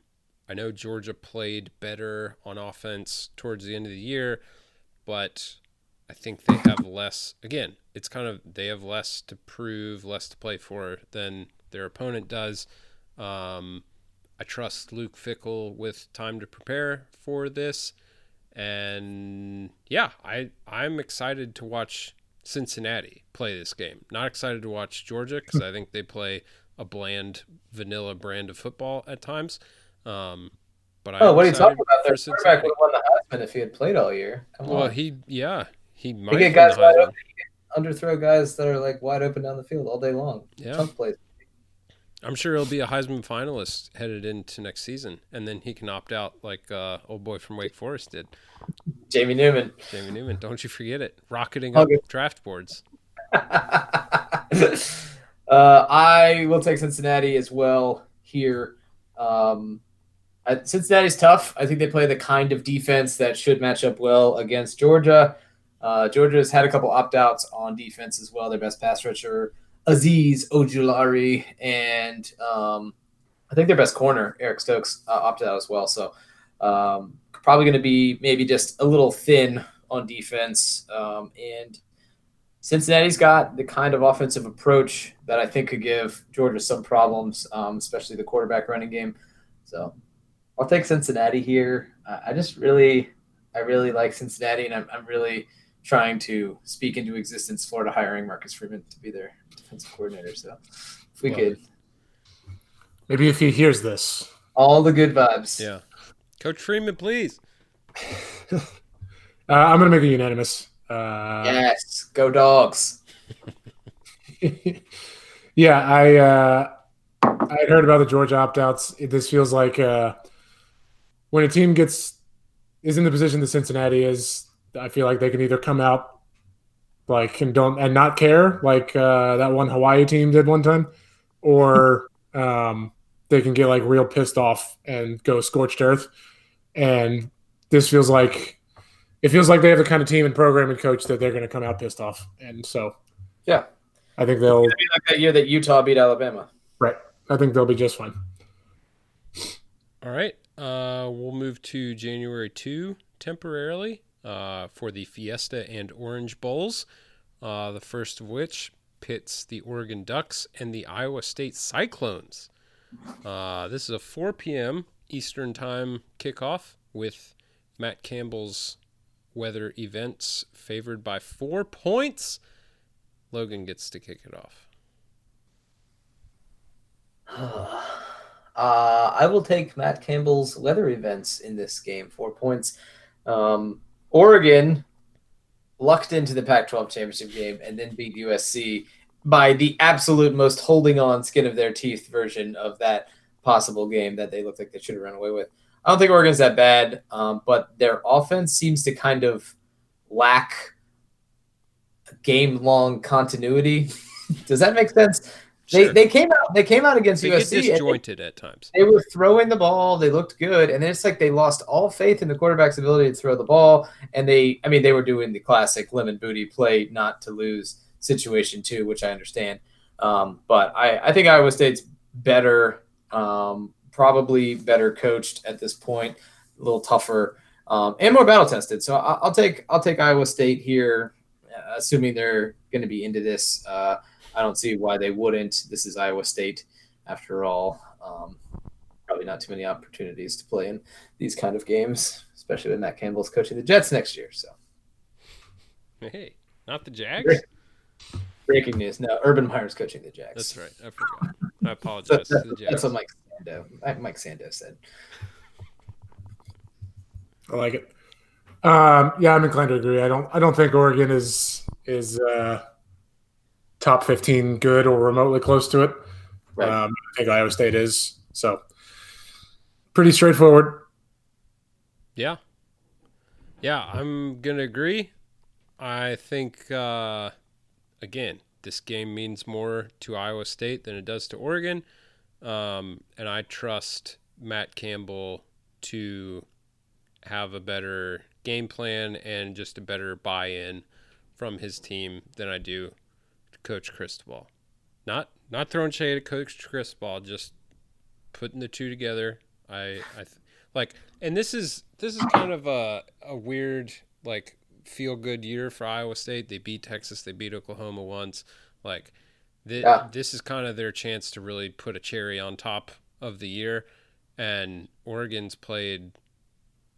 I know Georgia played better on offense towards the end of the year, but I think they have less. Again, it's kind of they have less to prove, less to play for than their opponent does. Um, I trust Luke Fickell with time to prepare for this, and yeah, I I'm excited to watch Cincinnati play this game. Not excited to watch Georgia because I think they play a bland, vanilla brand of football at times. Um, but I Oh, what are you talking about? Their quarterback would have won the Heisman if he had played all year. Come Well, on. he yeah he might They get guys wide open. underthrow guys that are like wide open down the field all day long. Yeah. Chunk plays. I'm sure he'll be a Heisman finalist headed into next season, and then he can opt out like uh, old boy from Wake Forest did, Jamie Newman. Jamie Newman. Don't you forget it, rocketing I'll up draft boards. uh, I will take Cincinnati as well here. Um, I, Cincinnati's tough. I think they play the kind of defense that should match up well against Georgia. Uh, Georgia's had a couple opt outs on defense as well. Their best pass rusher, Azeez Ojulari, and um, I think their best corner, Eric Stokes, uh, opted out as well. So um, probably going to be maybe just a little thin on defense. Um, and Cincinnati's got the kind of offensive approach that I think could give Georgia some problems, um, especially the quarterback running game. So I'll take Cincinnati here. Uh, I just really, I really like Cincinnati, and I'm, I'm really trying to speak into existence Florida hiring Marcus Freeman to be their defensive coordinator. So if we Well, could, Maybe if he hears this. all the good vibes. Yeah, Coach Freeman, please. Uh, I'm going to make it unanimous. Uh, Yes, go dogs. yeah, I uh, I heard about the Georgia opt outs. This feels like uh, when a team gets is in the position that Cincinnati is. I feel like they can either come out like and don't and not care, like uh, that one Hawaii team did one time, or um, they can get like real pissed off and go scorched earth. And this feels like it feels like they have the kind of team and program and coach that they're going to come out pissed off. And so Yeah. I think they'll It'd be like that year that Utah beat Alabama. right. I think they'll be just fine. All right, uh, we'll move to January two temporarily uh, for the Fiesta and Orange Bowls. Uh, the first of which pits the Oregon Ducks and the Iowa State Cyclones. Uh, this is a 4 p.m. Eastern Time kickoff with Matt Campbell's weather events favored by four points. Logan gets to kick it off. Uh, I will take Matt Campbell's weather events in this game. Four points. Um, Oregon lucked into the Pac-12 championship game and then beat USC by the absolute most holding on skin of their teeth version of that possible game that they looked like they should have run away with. I don't think Oregon's that bad, um, but their offense seems to kind of lack game long continuity. Does that make sense? They Sure. they came out they came out against They USC. and they- disjointed at times. they were throwing the ball. They looked good, and then it's like they lost all faith in the quarterback's ability to throw the ball. And they, I mean, they were doing the classic lemon booty play not to lose situation too, which I understand. Um, but I, I think Iowa State's better, um, probably better coached at this point, a little tougher, um, and more battle tested. So I, I'll take I'll take Iowa State here, assuming they're going to be into this. Uh, I don't see why they wouldn't. This is Iowa State, after all. Um, probably not too many opportunities to play in these kind of games, especially when Matt Campbell's coaching the Jets next year. So Hey, not the Jags. Breaking news: no, Urban Meyer's coaching the Jags. That's right. I forgot. I So apologize to that- the that's Jags. what Mike Sando, Mike- Mike Sando said. I like it. Um, yeah, I'm inclined to agree. I don't. I don't think Oregon is is uh, top 15 good or remotely close to it. Right. Um, I think Iowa State is. So pretty straightforward. Yeah. Yeah, I'm going to agree. I think, uh, again, this game means more to Iowa State than it does to Oregon. Um, and I trust Matt Campbell to have a better game plan and just a better buy in from his team than I do Coach Cristobal. Not not throwing shade at Coach Cristobal, just putting the two together. I I th- like, and this is this is kind of a a weird like feel good year for Iowa State. They beat Texas, they beat Oklahoma once. Like, thi- Yeah. this is kind of their chance to really put a cherry on top of the year. And Oregon's played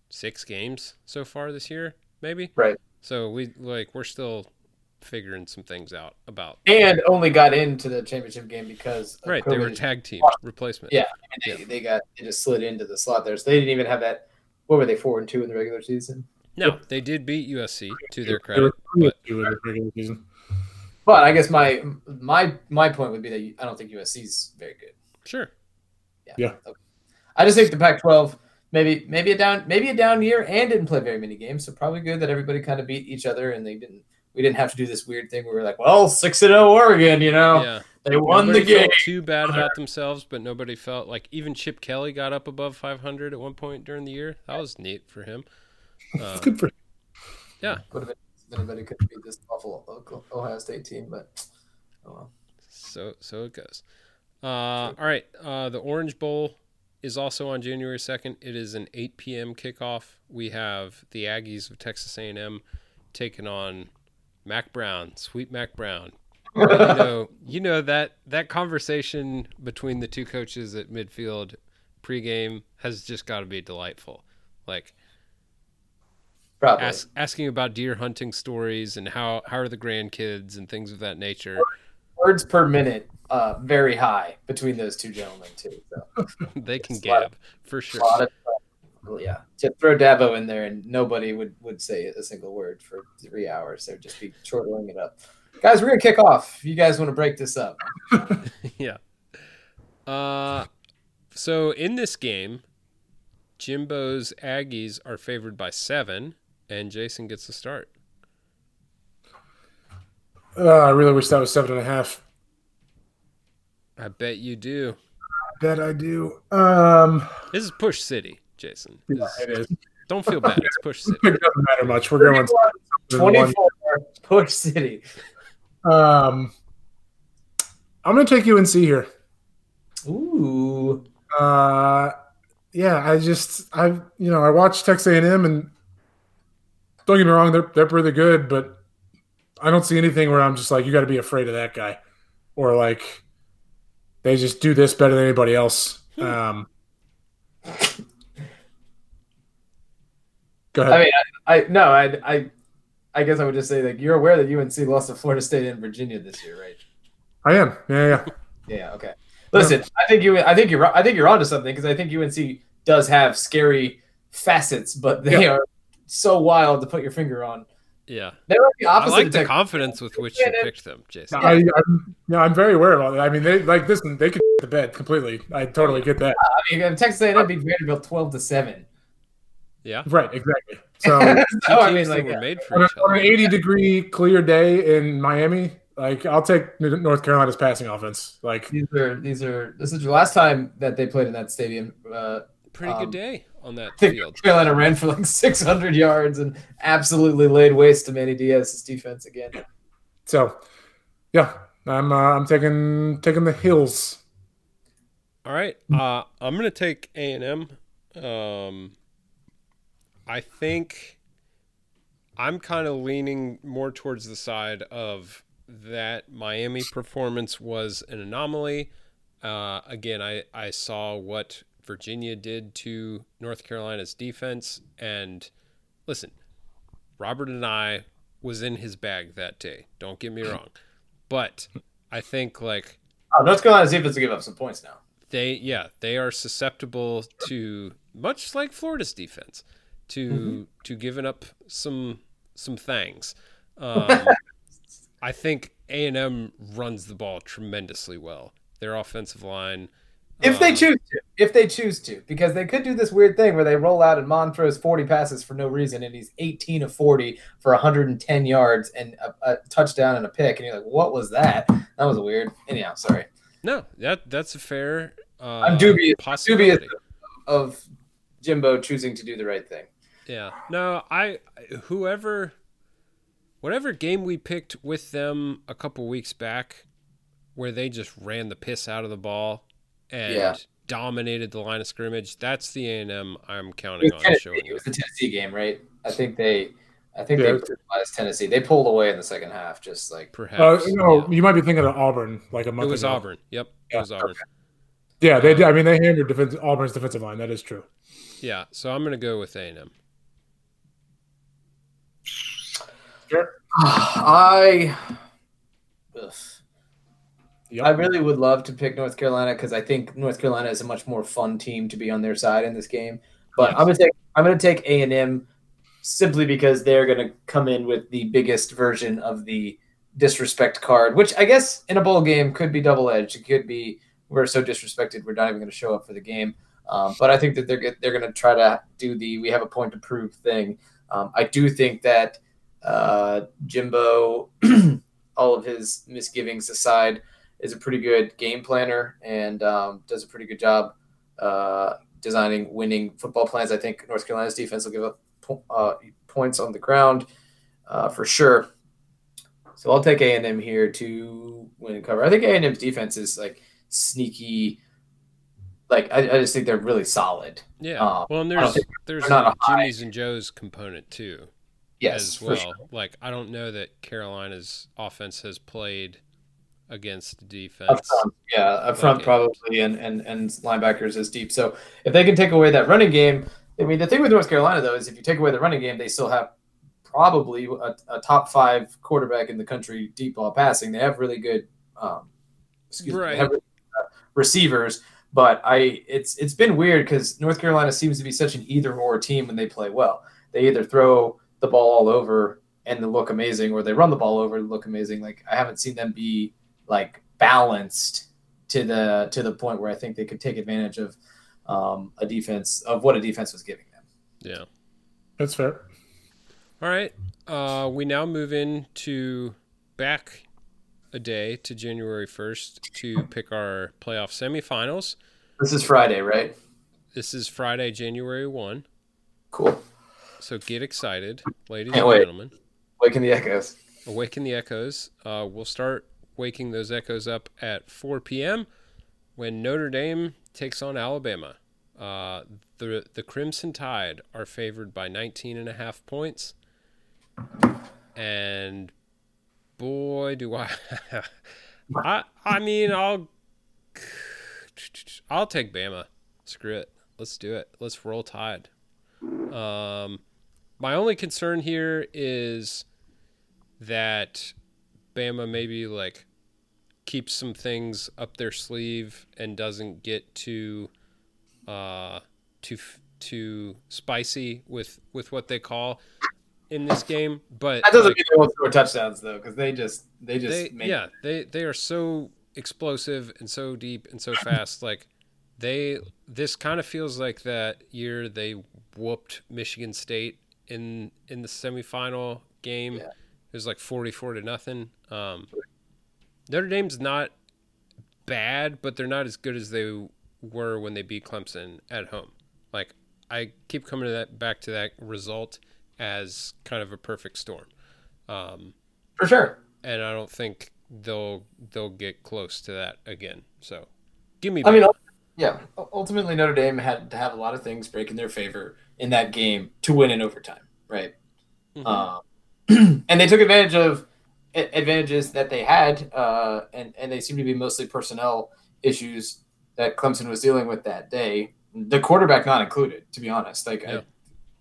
six games so far this year, maybe. Right. So we like we're still figuring some things out about. And only got into the championship game because of Right, they were COVID. tag team replacement. Yeah. And they, they got they just slid into the slot there, so they didn't even have that. What were they four and two in the regular season? No, they did beat USC to their credit. But and two in the regular season. But I guess my my my point would be that I don't think USC's very good. sure. Yeah. Yeah. I just think the Pac-12 maybe maybe a down maybe a down year and didn't play very many games, so probably good that everybody kind of beat each other and they didn't. We didn't have to do this weird thing where we were like, well, six and zero Oregon, you know, Yeah. they won Nobody the game. felt too bad about themselves, but nobody felt like even Chip Kelly got up above 500 at one point during the year. That was neat for him. Uh, Good for him. Yeah, Would have been if anybody could beat this awful Ohio State team, but oh well. so so it goes. Uh, all right, uh, the Orange Bowl is also on January 2nd. It is an 8 p.m. kickoff. We have the Aggies of Texas A&M taking on Mack Brown, sweet Mack Brown. you know, you know that that conversation between the two coaches at midfield pregame has just got to be delightful. Like ask, asking about deer hunting stories and how how are the grandkids and things of that nature. Words per minute, uh, very high between those two gentlemen too. So they can It's a lot of- gab for sure. A lot of well, yeah. to throw Dabo in there and nobody would would say a single word for three hours. They'd just be chortling it up. Guys, we're gonna kick off. If you guys want to break this up, yeah. Uh, so in this game, Jimbo's Aggies are favored by seven, and Jason gets the start. Uh, I really wish that was seven and a half. I bet you do. Bet I do. Um, This is Push City, Jason. yeah, it is. Don't feel bad. It's Push City. It doesn't matter much. We're going twenty one. four Push City. Um, I'm going to take UNC here. Ooh, Uh, yeah, I just I you know I watched Texas A&M and don't get me wrong, they're they're pretty good, but I don't see anything where I'm just like you got to be afraid of that guy, or like they just do this better than anybody else. Um, go ahead. I mean, I, I no, I, I, I guess I would just say like you're aware that UNC lost to Florida State and Virginia this year, right? I am. Yeah, yeah. Yeah. Okay. Listen, I think you. I think you're. I think you're onto something because I think UNC does have scary facets, but they are so wild to put your finger on. Yeah. They're like the I opposite. like the confidence with which you picked them, Jason. I, I'm, yeah, I'm very aware of all that. I mean, they like this. They could the bed completely. I totally get that. Uh, I mean, Texas A&M beat Vanderbilt twelve to seven. Yeah. Right, exactly. So so I mean, like, were yeah. made for on, a, each on an 80 degree clear day in Miami, Like I'll take North Carolina's passing offense. Like These are these are this is the last time that they played in that stadium. Uh, Pretty Um, good day on that I think field. Carolina ran for like 600 yards and absolutely laid waste to Manny Diaz's defense again. so, yeah, I'm uh, I'm taking taking the hills. All right, uh, I'm gonna take A and M. Um, I think I'm kind of leaning more towards the side of that Miami performance was an anomaly. Uh, again, I I saw what Virginia did to North Carolina's defense, and listen, Robert and I was in his bag that day. Don't get me wrong, but I think like Oh, North Carolina's defense will give up some points now. they yeah they are susceptible to much like Florida's defense to Mm-hmm. to giving up some some things. Um, I think A and M runs the ball tremendously well. Their offensive line, If they um, choose to, if they choose to, because they could do this weird thing where they roll out and Mond throws 40 passes for no reason and he's 18 of 40 for 110 yards and a, a touchdown and a pick. And you're like, what was that? That was weird. Anyhow, sorry. no, that that's a fair. Uh, I'm dubious- dubious. Of Jimbo choosing to do the right thing. Yeah. No, I whoever whatever game we picked with them a couple weeks back where they just ran the piss out of the ball and Yeah. dominated the line of scrimmage, that's the A&M I'm counting was, on Tennessee. showing. it was the Tennessee game, right? I think they, I think Yeah, they it was- brutalized Tennessee. They pulled away in the second half, just like Perhaps. Uh, no, yeah. you might be thinking of Auburn like a It month was ago. Auburn. Yep. It Yeah, was Auburn. Yeah, they did. I mean, they hammered defense, Auburn's defensive line. That is true. Yeah, so I'm going to go with A&M. I. ugh. Yep. I really would love to pick North Carolina because I think North Carolina is a much more fun team to be on their side in this game. But Yes. I'm gonna take I'm gonna take A and M simply because they're gonna come in with the biggest version of the disrespect card, which I guess in a bowl game could be double edged. It could be we're so disrespected we're not even gonna show up for the game. Um, but I think that they're they're gonna try to do the we have a point to prove thing. Um, I do think that uh, Jimbo, all of his misgivings aside, is a pretty good game planner and um, does a pretty good job uh, designing winning football plans. I think North Carolina's defense will give up po- uh, points on the ground uh, for sure. So I'll take A and M here to win and cover. I think A and M's defense is like sneaky. Like I, I just think they're really solid. Yeah. Uh, well, and there's there's not a a high- Jimmy's and Joe's component too. Yes, as for well. sure. Like I don't know that Carolina's offense has played against Up defense. front, yeah, up front Okay. probably, and, and and linebackers is deep. So if they can take away that running game, I mean, the thing with North Carolina though is if you take away the running game, they still have probably a, a top five quarterback in the country deep ball passing. They have really good, um, excuse me, Right. they have really good, uh, receivers. But I, it's it's been weird because North Carolina seems to be such an either or team when they play well. They either throw the ball all over and they look amazing, or they run the ball over and look amazing. Like I haven't seen them be like balanced to the to the point where I think they could take advantage of um, a defense of what a defense was giving them. Yeah. That's fair. All right. Uh, we now move into back a day to January 1st to pick our playoff semifinals. This is Friday, right? This is Friday, January 1. Cool. So get excited, ladies and gentlemen. Waking the echoes. Awaken the echoes. Uh, we'll start waking those echoes up at 4 p.m. when Notre Dame takes on Alabama. Uh, the the Crimson Tide are favored by 19 and a half points, and boy, do I! I I mean, I'll I'll take Bama. Screw it. Let's do it. Let's roll Tide. Um, my only concern here is that Bama maybe like keeps some things up their sleeve and doesn't get too uh too too spicy with with what they call in this game but That doesn't like, mean they won't score touchdowns though, because they just they just they make yeah they they are so explosive and so deep and so fast like they this kind of feels like that year they whooped Michigan State in in the semifinal game Yeah. it was like 44 to nothing um Notre Dame's not bad, but they're not as good as they were when they beat Clemson at home. Like I keep coming to that back to that result as kind of a perfect storm. Um, For sure. and I don't think they'll they'll get close to that again. So, give me. I mean, yeah. Ultimately, Notre Dame had to have a lot of things break in their favor in that game to win in overtime, right? Mhm. Um, and they took advantage of advantages that they had, uh, and and they seem to be mostly personnel issues that Clemson was dealing with that day. The quarterback not included, to be honest. Like, Yeah. I,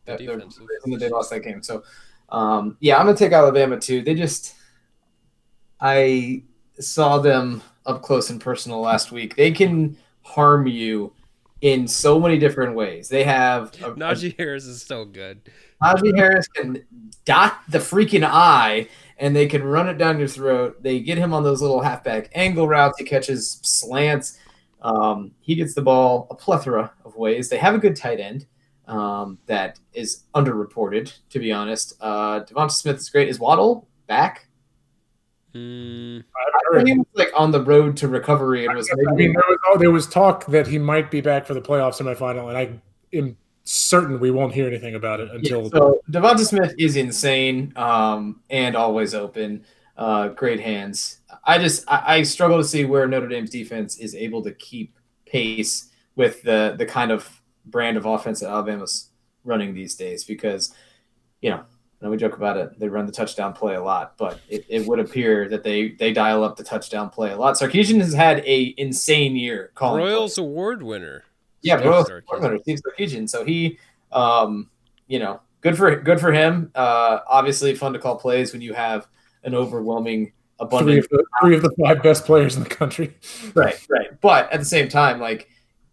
that, the they lost that game. So, um, yeah, I'm gonna take Alabama too. They just, I saw them up close and personal last week. They can harm you in so many different ways. They have a, Najee Harris is still good. Najee Harris can dot the freaking eye and they can run it down your throat. They get him on those little halfback angle routes. He catches slants. Um, he gets the ball a plethora of ways. They have a good tight end um, that is underreported, to be honest. Uh, Devonta Smith is great. Is Waddle back? Mm, I think he was like on the road to recovery and was I maybe mean, there was, oh, there was talk that he might be back for the playoff semifinal, and I am certain we won't hear anything about it Yeah, until. so Devonta Smith is insane um, and always open. Uh, great hands. I just I, I struggle to see where Notre Dame's defense is able to keep pace with the the kind of brand of offense that Alabama's running these days because you know. I know we joke about it. They run the touchdown play a lot, but it, it would appear that they they dial up the touchdown play a lot. Sarkisian has had a insane year calling plays. Broyles Award winner. Yeah, Steve Broyles Sarkisian. Award winner, Steve Sarkisian. So he, um, you know, good for good for him. Uh, obviously, fun to call plays when you have an overwhelming Three abundance. of, the, three of the five best players in the country. Right, right. But at the same time, like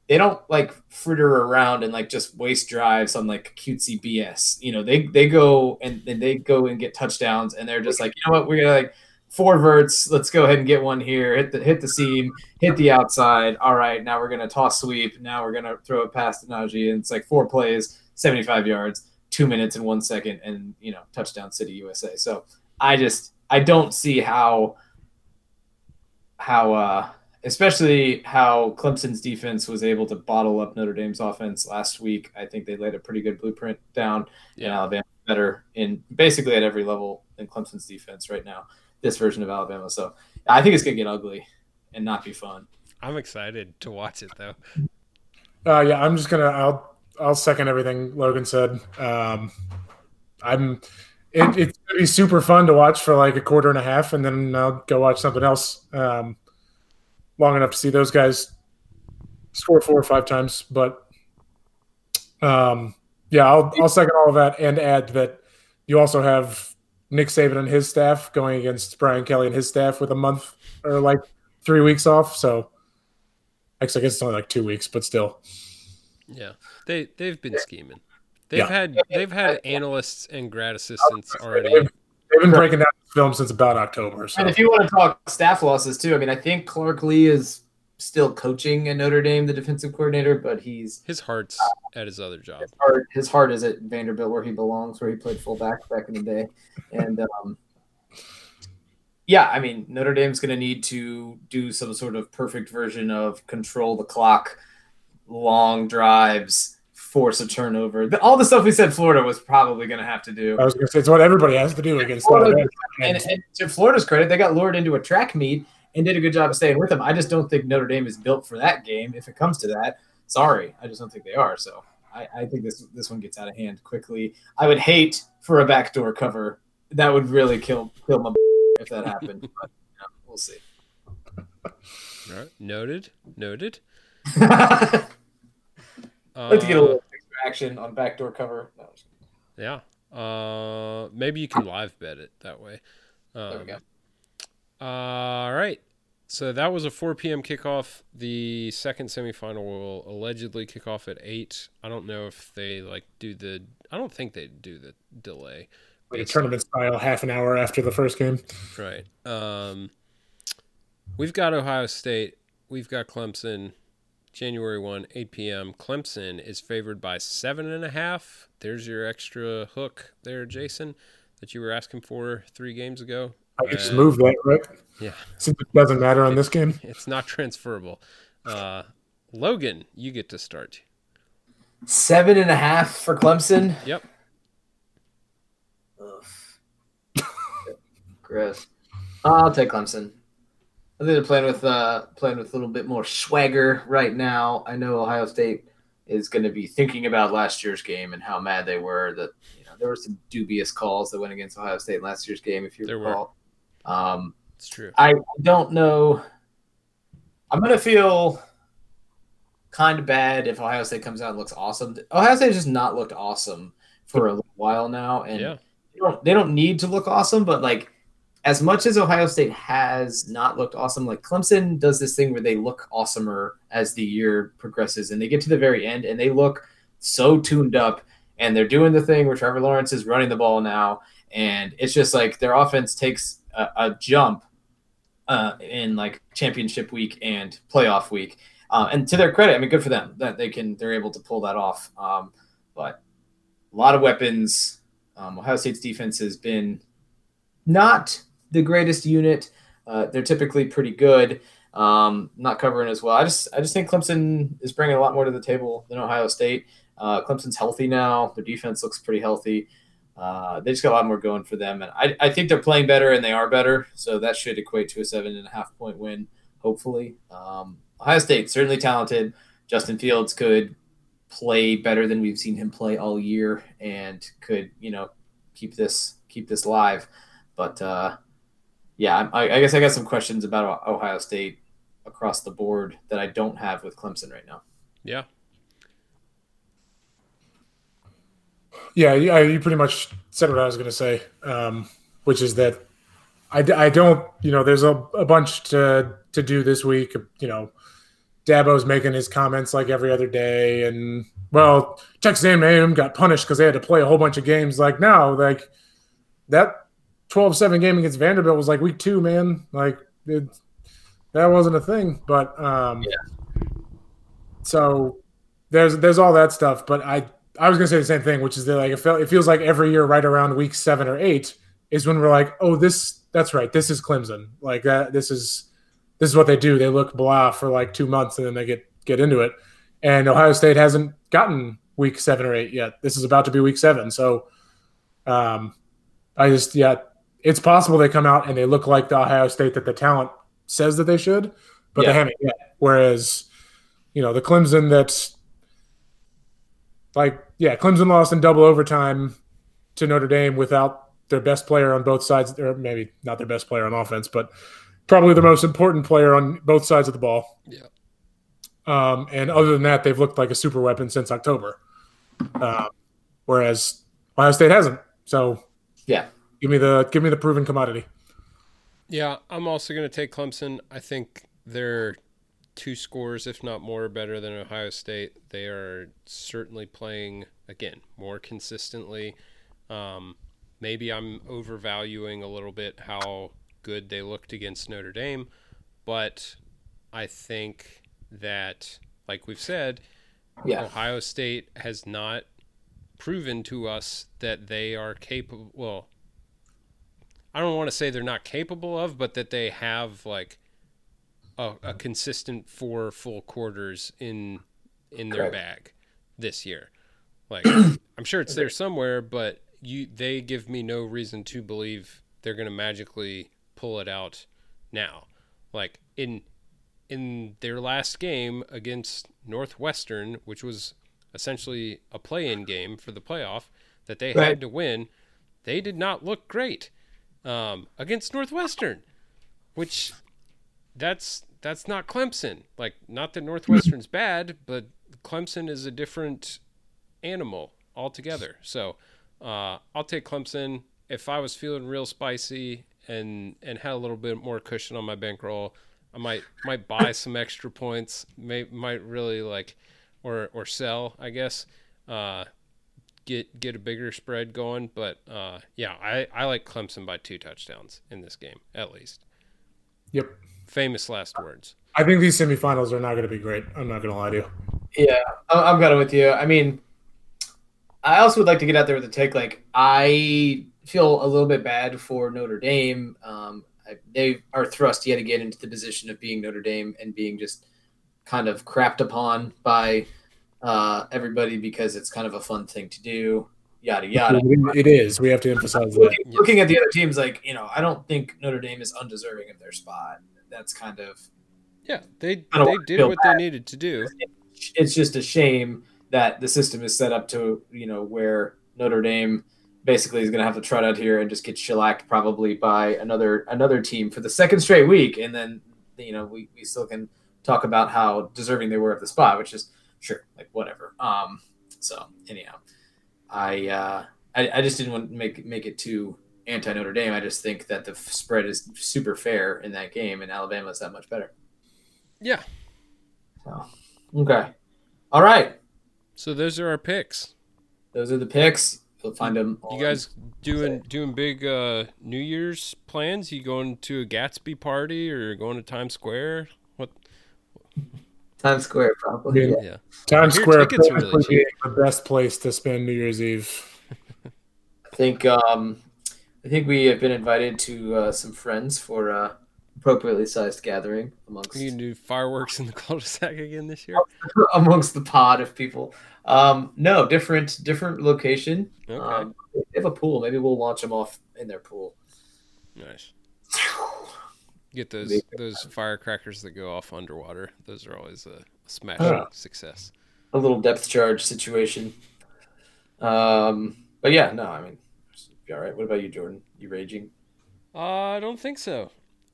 they don't like fritter around and like just waste drives on like cutesy BS. You know, they they go and, and they go and get touchdowns, and they're just like, you know what, we're like four verts. Let's go ahead and get one here. Hit the hit the seam, hit the outside. All right, now we're gonna toss sweep. Now we're gonna throw it past Najee, and it's like four plays, seventy five yards, two minutes and one second, and you know, touchdown City USA. So I just I don't see how how uh especially how Clemson's defense was able to bottle up Notre Dame's offense last week. I think they laid a pretty good blueprint down, and Yeah. Alabama better in basically at every level in Clemson's defense right now. This version of Alabama, so I think it's gonna get ugly and not be fun. I'm excited to watch it though. Uh, yeah, I'm just gonna. I'll I'll second everything Logan said. Um, I'm. It, it's gonna be super fun to watch for like a quarter and a half, and then I'll go watch something else. Um, long enough to see those guys score four or five times, but um, yeah, I'll I'll second all of that and add that you also have Nick Saban and his staff going against Brian Kelly and his staff with a month or like three weeks off. So actually, I guess it's only like two weeks, but still. Yeah, they they've been scheming. They've Yeah. had they've had analysts and grad assistants already. They've, they've been breaking down this film since about October. So And if you want to talk staff losses too, I mean, I think Clark Lea is still coaching at Notre Dame, the defensive coordinator, but he's His heart's at his other job. heart, his heart is at Vanderbilt, where he belongs, where he played fullback back in the day. And um, yeah, I mean, Notre Dame's going to need to do some sort of perfect version of control the clock, long drives, force a turnover. All the stuff we said Florida was probably going to have to do. I was going to say it's what everybody has to do against Florida- Alabama. And, and to Florida's credit, they got lured into a track meet and did a good job of staying with them. I just don't think Notre Dame is built for that game. If it comes to that, sorry, I just don't think they are. So I, I think this this one gets out of hand quickly. I would hate for a backdoor cover. That would really kill kill my if that happened. But you know, we'll see. All right. Noted. Noted. I'd Uh, like to get a little extra action on backdoor cover. No, Yeah. Uh, maybe you can live bet it that way. Um, there we go. All right. So that was a 4 p.m. kickoff. The second semifinal will allegedly kick off at 8. I don't know if they like do the I don't think they do the delay. Like a based on- tournament style, half an hour after the first game. Right. Um, we've got Ohio State. We've got Clemson. January 1, 8 p.m. Clemson is favored by seven and a half. There's your extra hook there, Jason, that you were asking for three games ago. I could just Uh, move that, right? Yeah, Since it doesn't matter on this game. it's not transferable. Uh, Logan, you get to start. Seven and a half for Clemson. Yep. Ugh. Gross. I'll take Clemson. I think they're playing with uh playing with a little bit more swagger right now. I know Ohio State is going to be thinking about last year's game and how mad they were that you know there were some dubious calls that went against Ohio State in last year's game if you There were. recall. Um, It's true. I don't know. I'm gonna feel kind of bad if Ohio State comes out and looks awesome. Ohio State has just not looked awesome for a while now, and Yeah. they don't, they don't need to look awesome. But like, as much as Ohio State has not looked awesome, like Clemson does this thing where they look awesomer as the year progresses, and they get to the very end and they look so tuned up, and they're doing the thing where Trevor Lawrence is running the ball now, and it's just like their offense takes a, a jump uh, in like championship week and playoff week. Uh, and to their credit, I mean, good for them that they can they're able to pull that off. Um, but a lot of weapons. Um, Ohio State's defense has been not the greatest unit. Uh, they're typically pretty good. Um, not covering as well. I just I just think Clemson is bringing a lot more to the table than Ohio State. Uh, Clemson's healthy now. Their defense looks pretty healthy. Uh, they just got a lot more going for them, and I, I think they're playing better and they are better. So that should equate to a seven and a half point win, hopefully. Um, Ohio State certainly talented. Justin Fields could play better than we've seen him play all year, and could you know keep this keep this live. But uh, yeah, I, I guess I got some questions about Ohio State across the board that I don't have with Clemson right now. Yeah. Yeah, you, I- you pretty much said what I was going to say, um, which is that I, I don't, you know, there's a, a bunch to to do this week. You know, Dabo's making his comments like every other day, and well, Texas A&M got punished because they had to play a whole bunch of games. Like now, like that 12-7 game against Vanderbilt was like week two, man. Like it, that wasn't a thing, but um, so there's there's all that stuff, but I I was gonna say the same thing, which is that like it, felt, it feels like every year right around week seven or eight is when we're like, oh, this that's right, this is Clemson. Like that, this is this is what they do. They look blah for like two months and then they get get into it. And Ohio State hasn't gotten week seven or eight yet. This is about to be week seven, so um, I just yeah, it's possible they come out and they look like the Ohio State that the talent says that they should, but Yeah. they haven't yet. Whereas, you know, the Clemson that's like yeah, Clemson lost in double overtime to Notre Dame without their best player on both sides, or maybe not their best player on offense, but probably the most important player on both sides of the ball. Yeah. Um, and other than that, they've looked like a super weapon since October. Um, whereas Ohio State hasn't. So Yeah, give me the give me the proven commodity. Yeah, I'm also going to take Clemson. I think they're two scores, if not more, better than Ohio State. They are certainly playing, again, more consistently. Um, maybe I'm overvaluing a little bit how good they looked against Notre Dame, but I think that, like we've said, yeah, Ohio State has not proven to us that they are capable. Well, I don't want to say they're not capable of, but that they have like a, a consistent four full quarters in in their Correct. bag this year. Like I'm sure it's there somewhere, but you they give me no reason to believe they're going to magically pull it out now. Like in in their last game against Northwestern, which was essentially a play-in game for the playoff that they Right. had to win, they did not look great um, against Northwestern, which that's that's not Clemson. Like, not that Northwestern's bad, but Clemson is a different animal altogether. So uh, I'll take Clemson. If I was feeling real spicy and and had a little bit more cushion on my bankroll, I might might buy some extra points. May might really like or or sell, I guess. Uh, get get a bigger spread going. But uh, yeah, I I like Clemson by two touchdowns in this game at least. Yep. Famous last words. I think these semifinals are not going to be great. I'm not going to lie to you. Yeah, I- I'm kind of with you. I mean, I also would like to get out there with a take. Like, I feel a little bit bad for Notre Dame. Um, I- they are thrust yet again into the position of being Notre Dame and being just kind of crapped upon by uh, everybody because it's kind of a fun thing to do. Yada yada. It is. We have to emphasize that. Looking, looking at the other teams, like you know, I don't think Notre Dame is undeserving of their spot. That's kind of Yeah, they I don't they did feel what they needed to do. it's just a shame that the system is set up to you know where Notre Dame basically is going to have to trot out here and just get shellacked probably by another another team for the second straight week, and then you know we, we still can talk about how deserving they were of the spot, which is sure like whatever. Um, so anyhow, I uh, I, I just didn't want to make make it too anti Notre Dame. I just think that the f- spread is super fair in that game, and Alabama's that much better. Yeah. So okay, all right. So those are our picks. Those are the picks. You'll find them. You guys doing doing big uh, New Year's plans? You going to a Gatsby party or going to Times Square? What? Times Square probably. Yeah. Yeah. Times Your Square tickets are probably really being the best place to spend New Year's Eve. I think um, I think we have been invited to uh, some friends for uh, appropriately sized gathering amongst You can do fireworks in the cul-de-sac again this year. amongst the pod of people. Um, no, different different location. Okay. Um, they have a pool. Maybe we'll launch them off in their pool. Nice. Get those Big- those firecrackers that go off underwater. Those are always a smash Oh. success. A little depth charge situation. Um, but yeah, no, I mean, be all right. What about you, Jordan? You raging? Uh, I don't think so.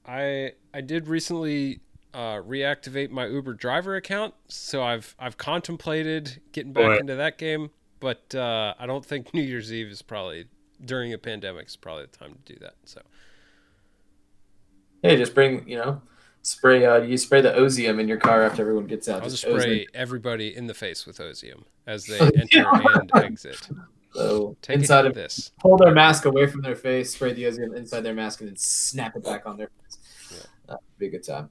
I I did recently uh, reactivate my Uber driver account, so I've I've contemplated getting back Boy. into that game, but uh, I don't think New Year's Eve is probably during a pandemic is probably the time to do that. So Hey, just bring you know, spray. Uh, you spray the Ozium in your car after everyone gets out. I'll just spray everybody in the face with Ozium as they enter and exit. So Take inside of this. pull their mask away from their face, spray the Ozium inside their mask, and then snap it back on their face. That'd be a good time.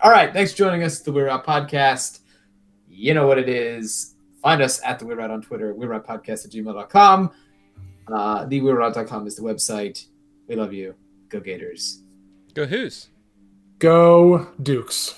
All right, thanks for joining us at the Weird Out Podcast. You know what it is. Find us at the Weird Out on Twitter, Weird Out Podcast at gmail.com. Uh, theweirdout.com is the website. We love you. Go Gators. Go Hoos. Go Dukes.